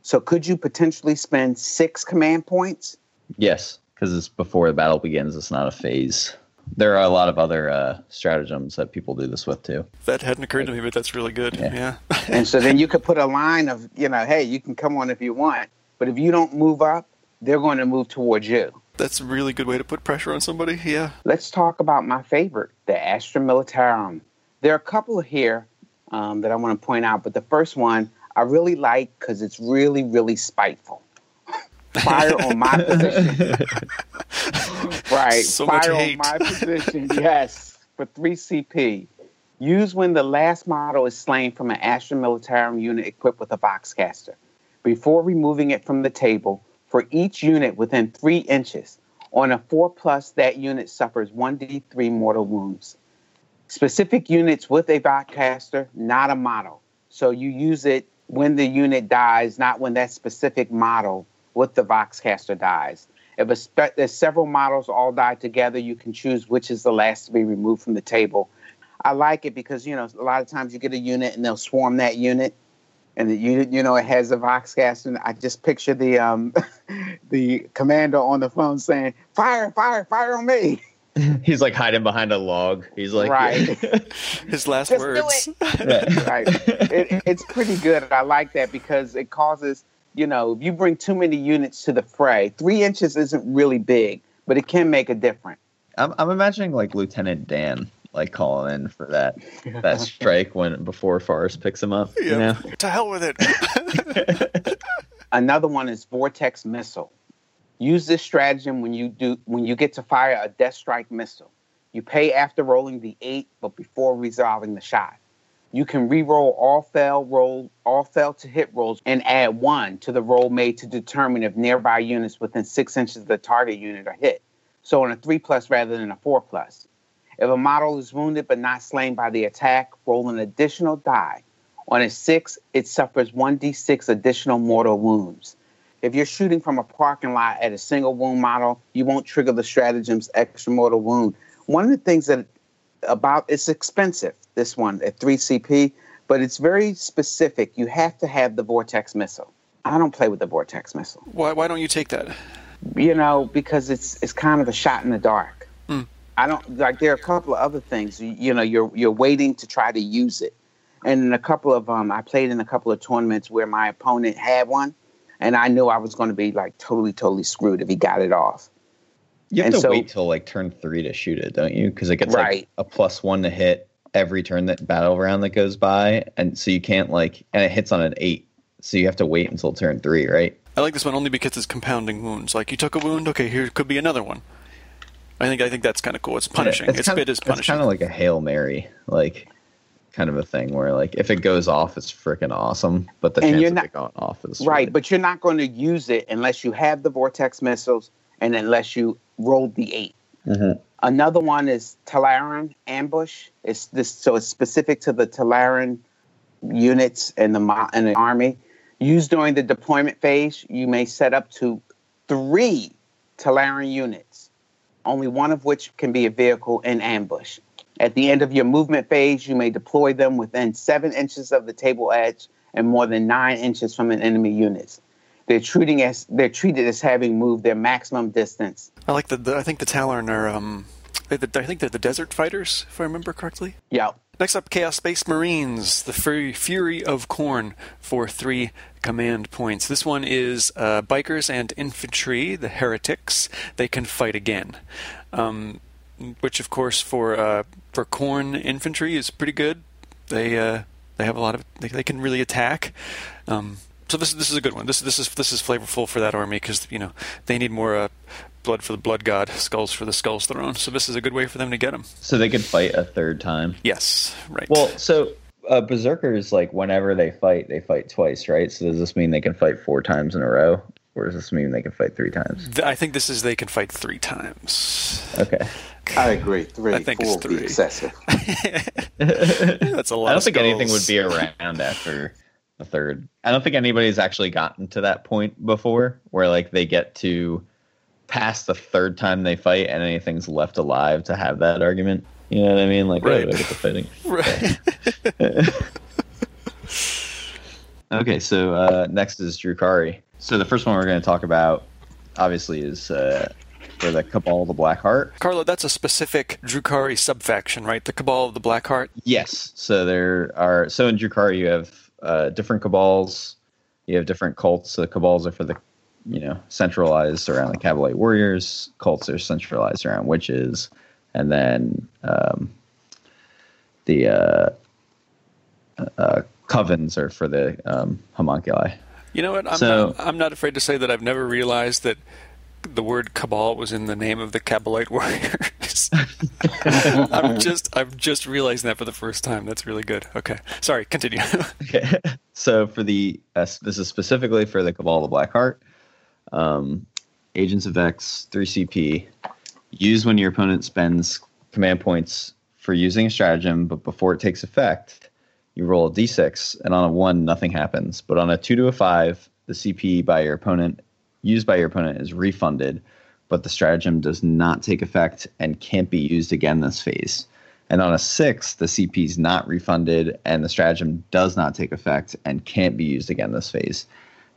So could you potentially spend six command points? Yes, because it's before the battle begins. It's not a phase. There are a lot of other uh, stratagems that people do this with too. That hadn't occurred to me, but that's really good. Yeah. Yeah. and so then you could put a line of, you know, hey, you can come on if you want, but if you don't move up, they're going to move towards you. that's a really good way to put pressure on somebody. Yeah. Let's talk about my favorite, the Astra Militarum. There are a couple here um, that I want to point out, but the first one I really like because it's really, really spiteful. Fire on my position. right. So much Fire on my position. Yes. For 3 CP. Use when the last model is slain from an Astra Militarum unit equipped with a Voxcaster. Before removing it from the table, for each unit within three inches, on a 4 plus, that unit suffers 1d3 mortal wounds. Specific units with a Voxcaster, not a model. So you use it when the unit dies, not when that specific model with the Voxcaster dies. If a spe- there's several models all die together, you can choose which is the last to be removed from the table. I like it because you know a lot of times you get a unit and they'll swarm that unit, and the unit you know it has a Voxcaster. And I just picture the um the commander on the phone saying, "Fire! Fire! Fire on me!" He's like hiding behind a log. He's like, Right. His last Just do words. it. right. It, it's pretty good. I like that because it causes, you know, if you bring too many units to the fray, three inches isn't really big, but it can make a difference. I'm, I'm imagining like Lieutenant Dan like calling in for that that strike when before Forrest picks him up. You know? To hell with it. Another one is vortex missile. Use this stratagem when you do when you get to fire a death strike missile. You pay after rolling the eight, but before resolving the shot. You can re-roll all fail roll all fail to hit rolls and add one to the roll made to determine if nearby units within six inches of the target unit are hit. So on a three plus rather than a four plus. If a model is wounded but not slain by the attack, roll an additional die. On a six, it suffers 1d6 additional mortal wounds. If you're shooting from a parking lot at a single wound model, you won't trigger the stratagem's extra mortal wound. One of the things that about it's expensive, this one at 3CP, but it's very specific. You have to have the vortex missile. I don't play with the vortex missile. why, why don't you take that? you know, because it's it's kind of a shot in the dark. Mm. I don't like. There are a couple of other things. You, you know, you're you're waiting to try to use it, and in a couple of um, I played in a couple of tournaments where my opponent had one, and I knew I was going to be like totally totally screwed if he got it off. You have And to so- wait till like turn three to shoot it, don't you? Because it gets Right. like a plus one to hit every turn that battle round that goes by, and so you can't like, and it hits on an eight, so you have to wait until turn three, right? I like this one only because it's compounding wounds. Like you took a wound, okay, here could be another one. I think I think that's kind of cool. It's punishing. It's its kind bit is It's punishing. kind of like a hail mary, like kind of a thing where like if it goes off, it's freaking awesome, but the And chance you're of not- it going off is Right, really- but you're not going to use it unless you have the vortex missiles and unless you rolled the eight. Mhm. Another one is Tallarn ambush. It's this so it's specific to the Tallarn units and the and the army. Used during the deployment phase, you may set up to three Tallarn units, only one of which can be a vehicle in ambush. At the end of your movement phase, you may deploy them within seven inches of the table edge and more than nine inches from an enemy unit. They're treating as they're treated as having moved their maximum distance. I like the, the. I think the Tallarn are. Um, the, I think they're the desert fighters, if I remember correctly. Yep. Next up, Chaos Space Marines, the Fury, Fury of Khorne for three command points. This one is uh, bikers and infantry, the heretics. They can fight again, um, which of course for uh, for Khorne infantry is pretty good. They uh, they have a lot of they, they can really attack. Um, so this this is a good one. This this is this is flavorful for that army because you know they need more uh, blood for the blood god, skulls for the skulls throne. So this is a good way for them to get them. so they could fight a third time. Yes, right. Well, so uh, berserkers like whenever they fight, they fight twice, right? So does this mean they can fight four times in a row, or does this mean they can fight three times? I think this is they can fight three times. Okay. I agree. Three, I think four it's three. excessive. That's a lot. I don't of think anything would be around after a third. I don't think anybody's actually gotten to that point before where like they get to past the third time they fight and anything's left alive to have that argument. You know what I mean? Like, Right. oh, I get the fighting. Right. Okay, so uh, next is Drukhari. So the first one we're going to talk about, obviously, is uh, for the Kabal of the Black Heart. Carlo, that's a specific Drukhari subfaction, right? The Kabal of the Black Heart. Yes. So there are so in Drukhari you have uh, different cabals. You have different cults. The cabals are for the you know centralized around the Kabalite warriors. Cults are centralized around witches, and then um, the uh, uh, covens are for the um, homunculi. You know what? I'm, So- not, I'm not afraid to say that I've never realized that the word Cabal was in the name of the Kabalite warriors. I'm just I'm just realizing that for the first time. That's really good. Okay, sorry. Continue. Okay. so for the uh, this is specifically for the Kabal of the Black Heart. Um, Agents of X, 3CP, use when your opponent spends command points for using a stratagem, but before it takes effect, you roll a d6, and on a 1, nothing happens. But on a 2 to a 5, the CP by your opponent, used by your opponent, is refunded, but the stratagem does not take effect and can't be used again this phase. And on a 6, the CP is not refunded, and the stratagem does not take effect and can't be used again this phase.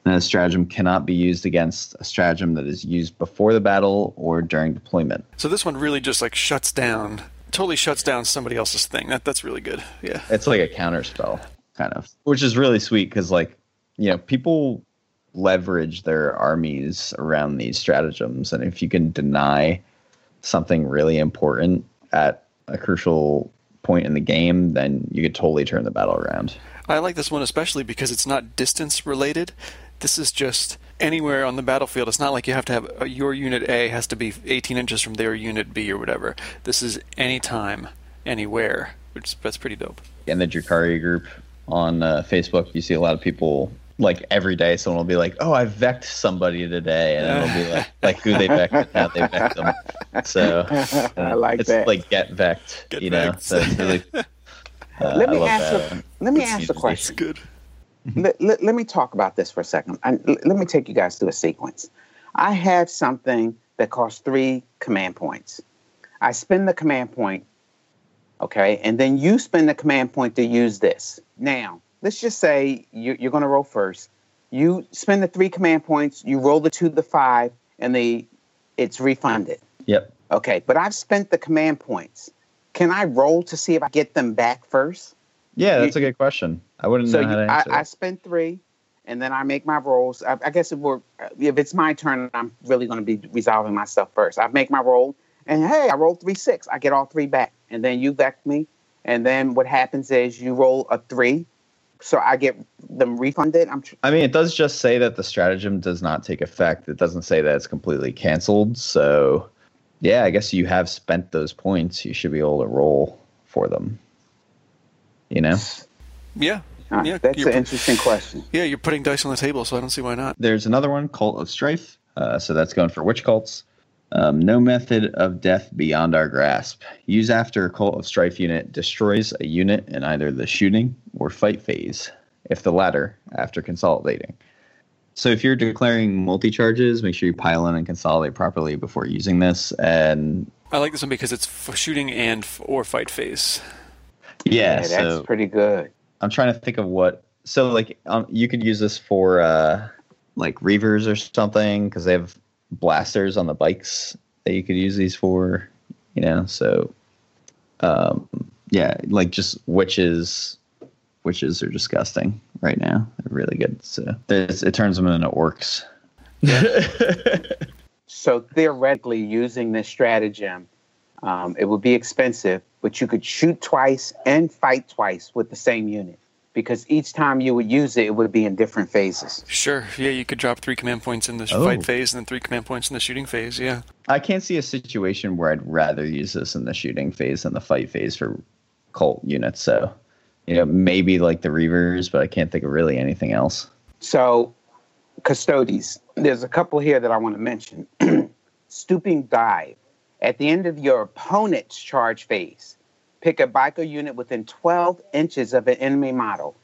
And a stratagem cannot be used against a stratagem that is used before the battle or during deployment. so this one really just like shuts down, totally shuts down somebody else's thing. That that's really good. Yeah. It's like a counter spell, kind of, which is really sweet because, like, you know, people leverage their armies around these stratagems, and if you can deny something really important at a crucial point in the game, then you could totally turn the battle around. I like this one especially because it's not distance related. This is just anywhere on the battlefield. It's not like you have to have uh, your unit A has to be 18 inches from their unit B or whatever. This is anytime, anywhere, which that's pretty dope. In the Drukhari group on uh, Facebook, you see a lot of people. Like every day, someone will be like, "Oh, I vecked somebody today," and it'll be like, like who they vecked and how they vecked them. So uh, I like that. it's that. like get vecked, Get you know. So it's really. Uh, let me ask that. a, let me It's ask a usually- question. Good. let, let, let me talk about this for a second. I, let me take you guys through a sequence. I have something that costs three command points. I spend the command point, okay, and then you spend the command point to use this. Now, let's just say you, you're going to roll first. You spend the three command points, you roll the two to the five, and the it's refunded. Yep. Okay, but I've spent the command points. Can I roll to see if I get them back first? Yeah, that's a good question. I wouldn't So know how you, to I, answer. I that. spend three, and then I make my rolls. I, I guess if we're uh, if it's my turn, I'm really going to be resolving myself first. I make my roll, and hey, I rolled three six. I get all three back, and then you back me, and then what happens is you roll a three, so I get them refunded. I'm tr- I mean, it does just say that the stratagem does not take effect. It doesn't say that it's completely canceled. So, yeah, I guess you have spent those points. You should be able to roll for them. You know, Yeah. uh, Yeah, that's an interesting question. Yeah, you're putting dice on the table, so I don't see why not. there's another one, Cult of Strife. Uh, so that's going for witch cults. Um, no method of death beyond our grasp. Use after a Cult of Strife unit destroys a unit in either the shooting or fight phase, if the latter, after consolidating. So if you're declaring multi charges, make sure you pile in and consolidate properly before using this. And I like this one because it's for shooting and f- or fight phase. yeah, that's so pretty good. I'm trying to think of what. So like, um, you could use this for uh, like reavers or something because they have blasters on the bikes that you could use these for. You know, so um, yeah, like just witches. Witches are disgusting right now. They're really good. So it turns them into orcs. So theoretically, using this stratagem, um, it would be expensive, but you could shoot twice and fight twice with the same unit because each time you would use it, it would be in different phases. Sure. Yeah, you could drop three command points in the Oh. fight phase and then three command points in the shooting phase. Yeah. I can't see a situation where I'd rather use this in the shooting phase than the fight phase for cult units. So, you know, maybe like the Reavers, but I can't think of really anything else. So, Custodes, there's a couple here that I want to mention. Stooping dive. At the end of your opponent's charge phase, pick a biker unit within 12 inches of an enemy model.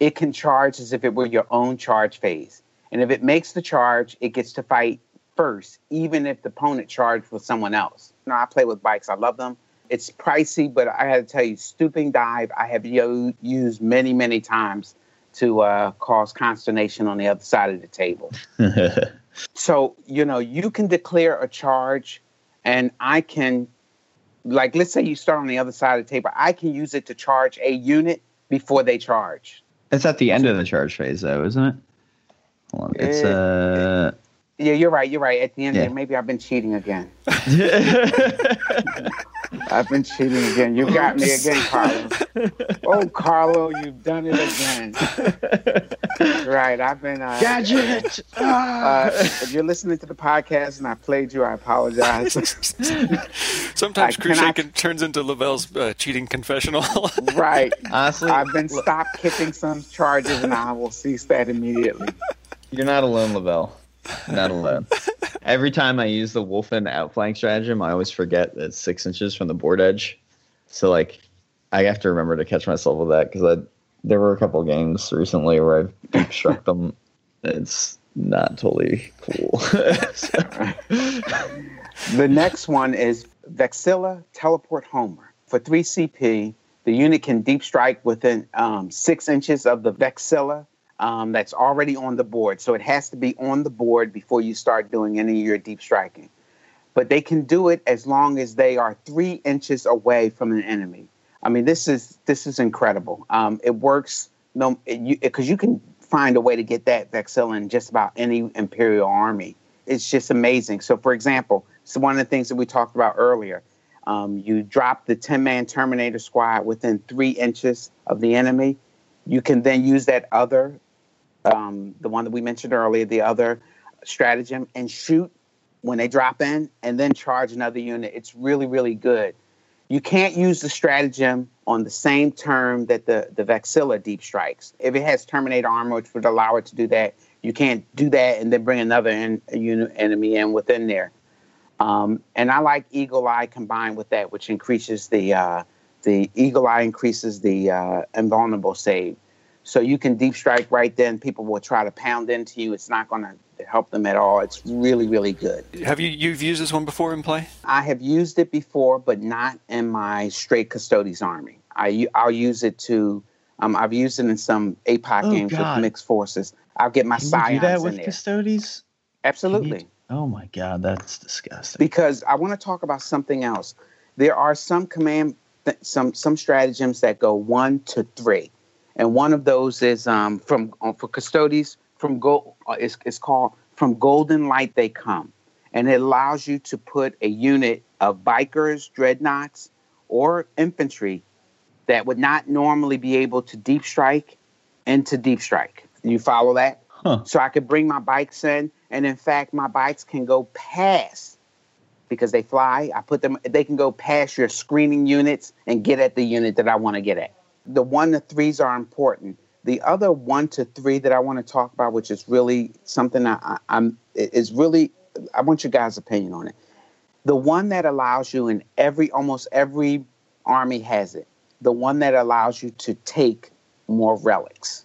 It can charge as if it were your own charge phase. And if it makes the charge, it gets to fight first, even if the opponent charged with someone else. You know, I play with bikes, I love them. It's pricey, but I had to tell you, stooping dive, I have yo- used many, many times to uh, cause consternation on the other side of the table. So, you know, you can declare a charge, and I can, like, let's say you start on the other side of the table, I can use it to charge a unit before they charge. it's at the end of the charge phase, though, isn't it? Hold on. It's Eh, uh. Yeah, you're right. You're right. At the end, Yeah. maybe I've been cheating again. I've been cheating again. You got me again, Carlo. Oh, Carlo, you've done it again. right. I've been. Uh, Gadget. Uh, if you're listening to the podcast and I played you, I apologize. Sometimes I Crusader cannot- can, turns into Lavelle's uh, cheating confessional. right. Honestly, I've been stopped kicking some charges and I will cease that immediately. You're not alone, Lavelle. Not alone. Every time I use the wolf Wolfen outflank stratagem, I always forget that it's six inches from the board edge. So like, I have to remember to catch myself with that because I there were a couple games recently where I've deep struck them. It's not totally cool. The next one is Vexilla Teleport Homer. For 3 CP, the unit can deep strike within um, six inches of the Vexilla um, that's already on the board. So it has to be on the board before you start doing any of your deep striking. But they can do it as long as they are three inches away from an enemy. I mean, this is this is incredible. Um, it works no because you, can find a way to get that Vexilla in just about any Imperial army. It's just amazing. So, for example, so one of the things that we talked about earlier, um, you drop the 10 man Terminator squad within three inches of the enemy. You can then use that other, um, the one that we mentioned earlier, the other stratagem, and shoot when they drop in and then charge another unit. It's really, really good. You can't use the stratagem on the same term that the, the Vexilla deep strikes. If it has Terminator armor, which would allow it to do that, you can't do that and then bring another a unit, enemy in within there. Um, and I like Eagle Eye combined with that, which increases the uh, the Eagle Eye increases the uh, invulnerable save. So you can deep strike right then. People will try to pound into you. It's not going to help them at all. It's really, really good. Have you you've used this one before in play? I have used it before, but not in my straight Custodes army. I I'll use it to. Um, I've used it in some APOC Oh, games God. with mixed forces. I'll get my Can you do that with there. Custodes? Absolutely. Oh my god, that's disgusting. Because I want to talk about something else. There are some command, th- some some stratagems that go one to three, and one of those is um, from uh, for Custodes from gold. Uh, it's, it's called from golden light they come, and it allows you to put a unit of bikers, dreadnoughts, or infantry that would not normally be able to deep strike into deep strike. You follow that? Huh. So I could bring my bikes in, and in fact, my bikes can go past because they fly. I put them; they can go past your screening units and get at the unit that I want to get at. The one to threes are important. The other one to three that I want to talk about, which is really something I, I'm is really, I want your guys' opinion on it. The one that allows you in every almost every army has it. The one that allows you to take more relics.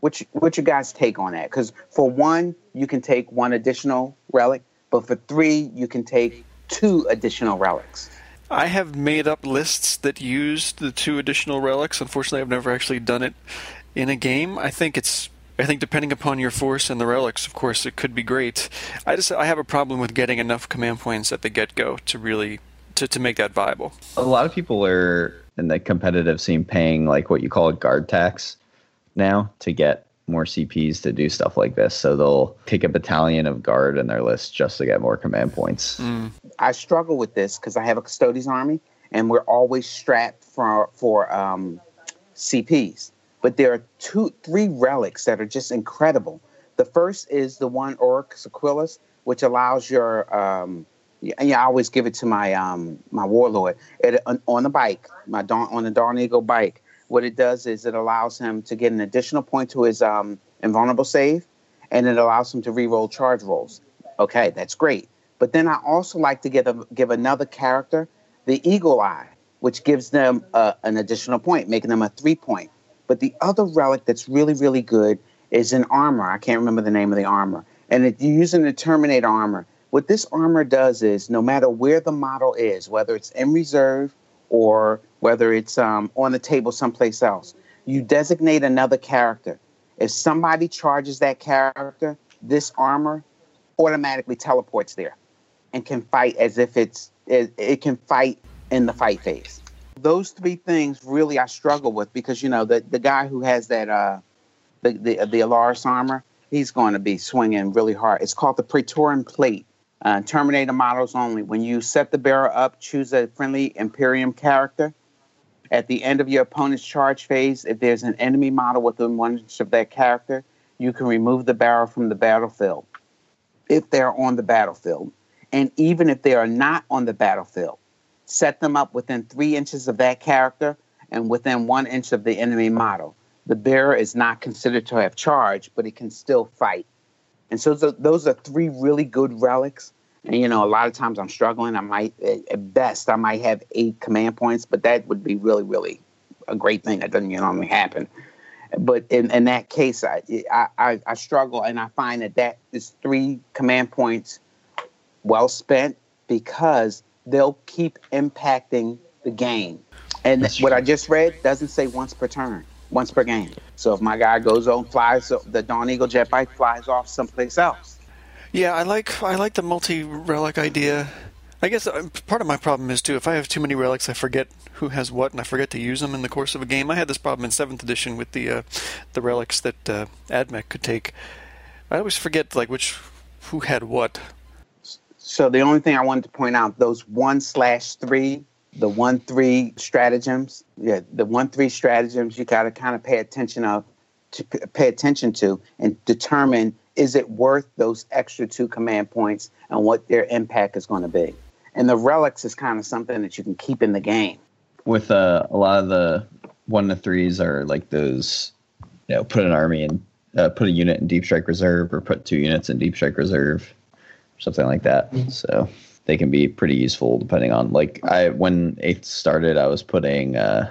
What's, what's your guys' take on that? Because for one, you can take one additional relic, but for three, you can take two additional relics. I have made up lists that used the two additional relics. Unfortunately, I've never actually done it in a game. I think it's I think depending upon your force and the relics, of course, it could be great. I just I have a problem with getting enough command points at the get go to really to, to make that viable. A lot of people are in the competitive scene paying like what you call a guard tax now to get more CPs to do stuff like this. So they'll pick a battalion of guard in their list just to get more command points. Mm. I struggle with this because I have a Custodes army and we're always strapped for for um, CPs. But there are two, three relics that are just incredible. The first is the one Auric Aquilas, which allows your um, yeah, yeah, I always give it to my um, my warlord it, on, on the bike, my Dawn, on the Dawn Eagle bike. What it does is it allows him to get an additional point to his um, invulnerable save, and it allows him to re-roll charge rolls. Okay, that's great. But then I also like to give a, give another character the Eagle Eye, which gives them uh, an additional point, making them a three point. But the other relic that's really really good is an armor. I can't remember the name of the armor, and it, you're using the Terminator armor. What this armor does is no matter where the model is, whether it's in reserve or whether it's um, on the table someplace else, you designate another character. If somebody charges that character, this armor automatically teleports there and can fight as if it's it, it can fight in the fight phase. Those three things really I struggle with because you know the the guy who has that uh the the, the Allarus armor, he's going to be swinging really hard. It's called the Praetorian Plate. Uh, Terminator models only. When you set the bearer up, choose a friendly Imperium character. At the end of your opponent's charge phase, if there's an enemy model within one inch of that character, you can remove the barrel from the battlefield if they're on the battlefield. And even if they are not on the battlefield, set them up within three inches of that character and within one inch of the enemy model. The bearer is not considered to have charge, but it can still fight. And so those are three really good relics. And you know, a lot of times I'm struggling. I might, at best, I might have eight command points, but that would be really, really a great thing. That doesn't normally happen. But in, in that case, I, I I struggle, and I find that that is three command points well spent because they'll keep impacting the game. And That's what true. I just read doesn't say once per turn, once per game. So if my guy goes on, flies, the Dawn Eagle jet bike flies off someplace else. Yeah, I like I like the multi relic idea. I guess uh, part of my problem is too if I have too many relics, I forget who has what, and I forget to use them in the course of a game. I had this problem in seventh edition with the uh, the relics that uh, Admech could take. I always forget like which who had what. So the only thing I wanted to point out, those one slash three, the one three stratagems, yeah, the one three stratagems, you got to kind of pay attention of, to pay attention to, and determine is it worth those extra two command points and what their impact is going to be. And the relics is kind of something that you can keep in the game. With uh, a lot of the one to threes are like those, you know, put an army in, uh, put a unit in deep strike reserve, or put two units in deep strike reserve, something like that. So they can be pretty useful depending on like I when eighth started, I was putting, uh,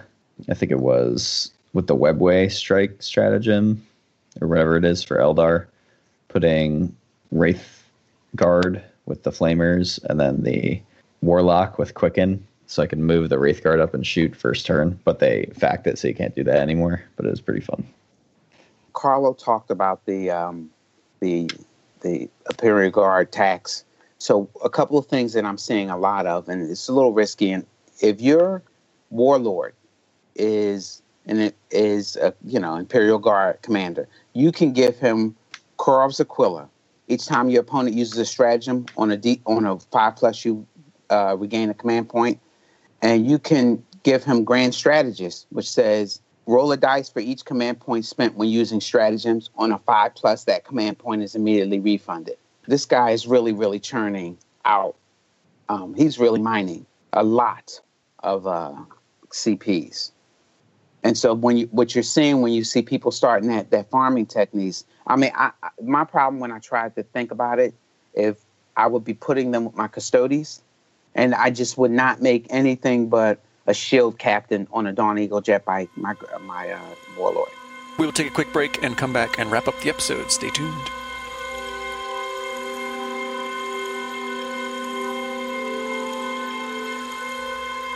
I think it was with the webway strike stratagem or whatever it is for Eldar, putting Wraith Guard with the flamers and then the Warlock with Quicken. So I can move the Wraith Guard up and shoot first turn, but they fact it so you can't do that anymore. But it was pretty fun. Carlo talked about the um, the the Imperial Guard tax. So a couple of things that I'm seeing a lot of, and it's a little risky. And if your warlord is and it is a you know Imperial Guard commander, you can give him Kurov's Aquila. Each time your opponent uses a stratagem on a D, on a five plus, you uh, regain a command point, and you can give him Grand Strategist, which says roll a dice for each command point spent when using stratagems. On a five plus, that command point is immediately refunded. This guy is really, really churning out. Um, he's really mining a lot of uh, CPs. And so when you what you're seeing when you see people starting that that farming techniques, I mean, I, my problem when I tried to think about it, if I would be putting them with my Custodes, and I just would not make anything but a shield captain on a Dawn Eagle jet by my my uh, warlord. We will take a quick break and come back and wrap up the episode. Stay tuned.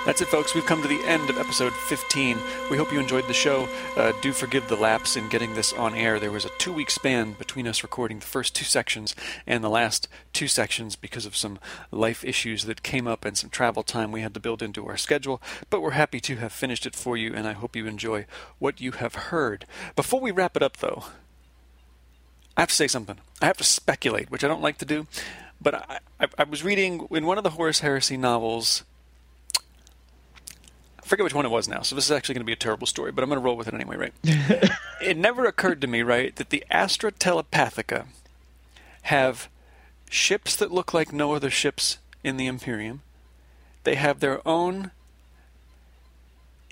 That's it, folks. We've come to the end of episode 15. We hope you enjoyed the show. Uh, do forgive the lapse in getting this on air. There was a two week span between us recording the first two sections and the last two sections because of some life issues that came up and some travel time we had to build into our schedule. But we're happy to have finished it for you, and I hope you enjoy what you have heard. Before we wrap it up, though, I have to say something. I have to speculate, which I don't like to do. But I, I, I was reading in one of the Horus Heresy novels forget which one it was now, so this is actually going to be a terrible story, but I'm going to roll with it anyway, right? it never occurred to me, right, that the Astra Telepathica have ships that look like no other ships in the Imperium. They have their own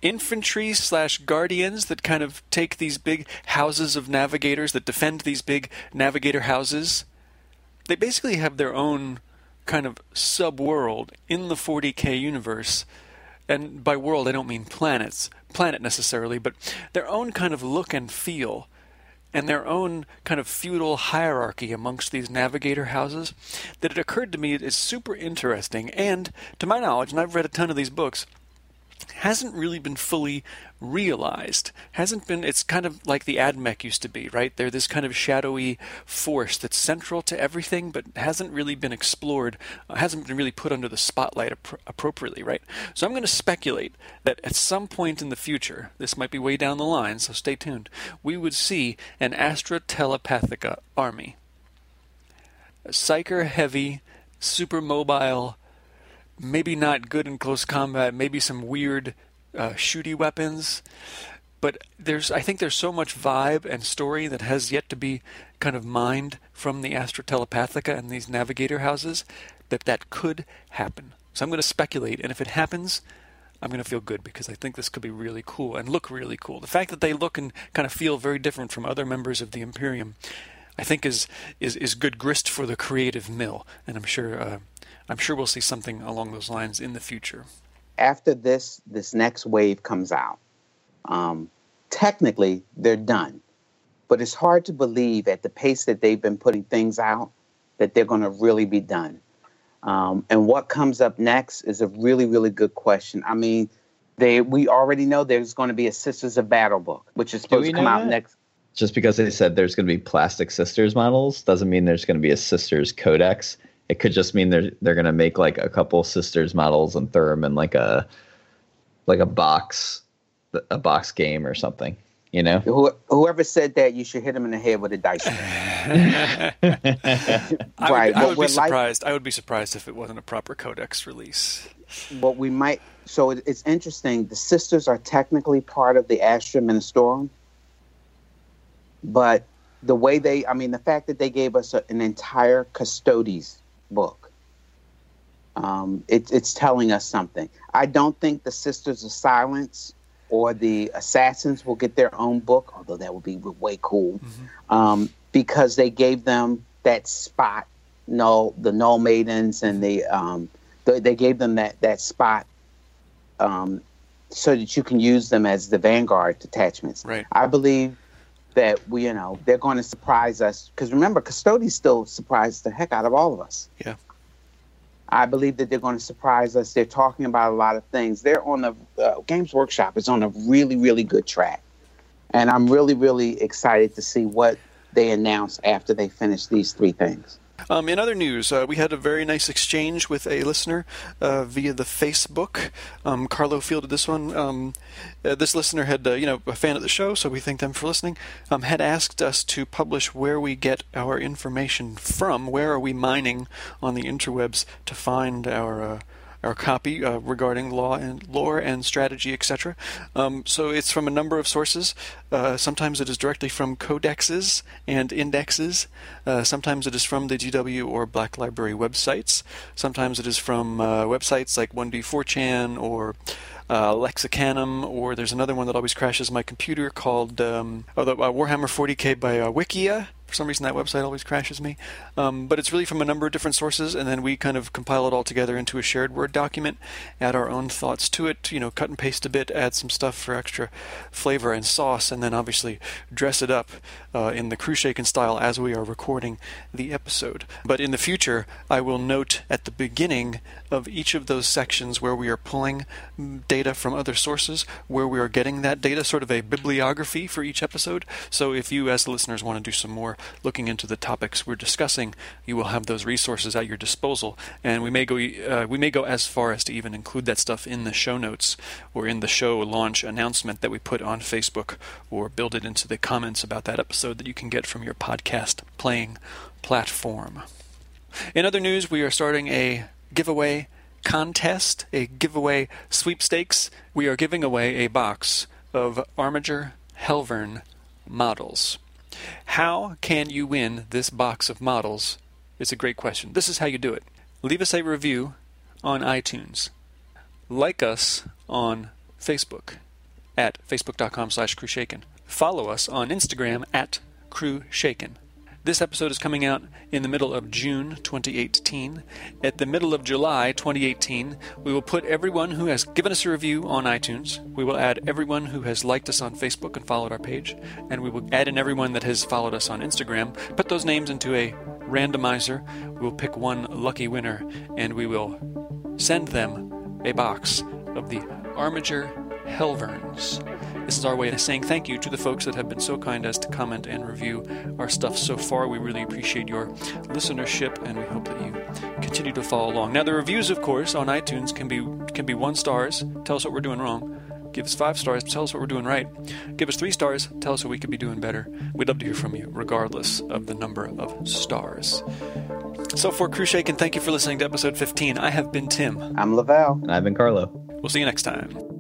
infantry slash guardians that kind of take these big houses of navigators that defend these big navigator houses. They basically have their own kind of sub world in the 40k universe and by world I don't mean planets, planet necessarily, but their own kind of look and feel and their own kind of feudal hierarchy amongst these navigator houses that it occurred to me is super interesting. And to my knowledge and I've read a ton of these books hasn't really been fully realized. Hasn't been, it's kind of like the AdMech used to be, right? They're this kind of shadowy force that's central to everything, but hasn't really been explored, uh, hasn't been really put under the spotlight ap- appropriately, right? So I'm going to speculate that at some point in the future, this might be way down the line, so stay tuned, we would see an Astra Telepathica army. A psyker heavy, super mobile, maybe not good in close combat, maybe some weird uh, shooty weapons. But there's, I think there's so much vibe and story that has yet to be kind of mined from the Astra Telepathica and these navigator houses that that could happen. So I'm going to speculate, and if it happens, I'm going to feel good because I think this could be really cool and look really cool. The fact that they look and kind of feel very different from other members of the Imperium, I think is is is good grist for the creative mill, and I'm sure uh, I'm sure we'll see something along those lines in the future. After this, this next wave comes out. Um, technically, they're done, but it's hard to believe at the pace that they've been putting things out that they're going to really be done. Um, and what comes up next is a really, really good question. I mean, they we already know there's going to be a Sisters of Battle book, which is supposed to come out that? next. Just because they said there's going to be plastic Sisters models doesn't mean there's going to be a Sisters Codex it could just mean they're they're gonna make like a couple sisters models and throw them in like a like a box a box game or something you know? Whoever said that you should hit him in the head with a dice. Right I would, I would be surprised like, i would be surprised if it wasn't a proper codex release. What we might so it, it's interesting the sisters are technically part of the astra ministorum but the way they i mean the fact that they gave us a, an entire custodes book. Um, it, it's telling us something. I don't think the Sisters of Silence or the Assassins will get their own book, although that would be way cool, mm-hmm. um, because they gave them that spot. No, the Null Maidens and the, um, the they gave them that that spot um, so that you can use them as the Vanguard detachments. Right. I believe that we, you know, they're going to surprise us. Because remember, Custodes still surprised the heck out of all of us. Yeah. I believe that they're going to surprise us. They're talking about a lot of things. They're on the uh, Games Workshop is on a really, really good track, and I'm really, really excited to see what they announce after they finish these three things. Um, in other news, uh, we had a very nice exchange with a listener uh, via the Facebook. Um, Carlo fielded this one. Um, uh, this listener had, uh, you know, a fan of the show, so we thank them for listening. Um, had asked us to publish where we get our information from. Where are we mining on the interwebs to find our uh, our copy uh, regarding law and lore and strategy, etc. Um, so it's from a number of sources. Uh, sometimes it is directly from codexes and indexes. Uh, sometimes it is from the GW or Black Library websites. Sometimes it is from uh, websites like 1D4chan or uh, Lexicanum, or there's another one that always crashes my computer called um, oh, the, uh, Warhammer 40k by uh, Wikia. For some reason, that website always crashes me. Um, but it's really from a number of different sources, and then we kind of compile it all together into a shared Word document, add our own thoughts to it, you know, cut and paste a bit, add some stuff for extra flavor and sauce, and then obviously dress it up uh, in the Crusaken style as we are recording the episode. But in the future, I will note at the beginning of each of those sections where we are pulling data from other sources, where we are getting that data, sort of a bibliography for each episode. So if you, as listeners, want to do some more looking into the topics we're discussing, you will have those resources at your disposal. And we may go uh, we may go as far as to even include that stuff in the show notes or in the show launch announcement that we put on Facebook, or build it into the comments about that episode that you can get from your podcast playing platform. In other news, we are starting a giveaway contest, a giveaway sweepstakes. We are giving away a box of Armiger Helverin models. How can you win this box of models? It's a great question. This is how you do it. Leave us a review on iTunes. Like us on Facebook at facebook.com slash crewshaken. Follow us on Instagram at crewshaken. This episode is coming out in the middle of June 2018. At the middle of July 2018, we will put everyone who has given us a review on iTunes. We will add everyone who has liked us on Facebook and followed our page. And we will add in everyone that has followed us on Instagram. Put those names into a randomizer. We will pick one lucky winner and we will send them a box of the Armiger Helverins. This is our way of saying thank you to the folks that have been so kind as to comment and review our stuff so far. We really appreciate your listenership, and we hope that you continue to follow along. Now, the reviews, of course, on iTunes can be can be one stars. Tell us what we're doing wrong. Give us five stars. Tell us what we're doing right. Give us three stars. Tell us what we could be doing better. We'd love to hear from you, regardless of the number of stars. So for Crushaken, thank you for listening to episode 15. I have been Tim. I'm Lavelle. And I've been Carlo. We'll see you next time.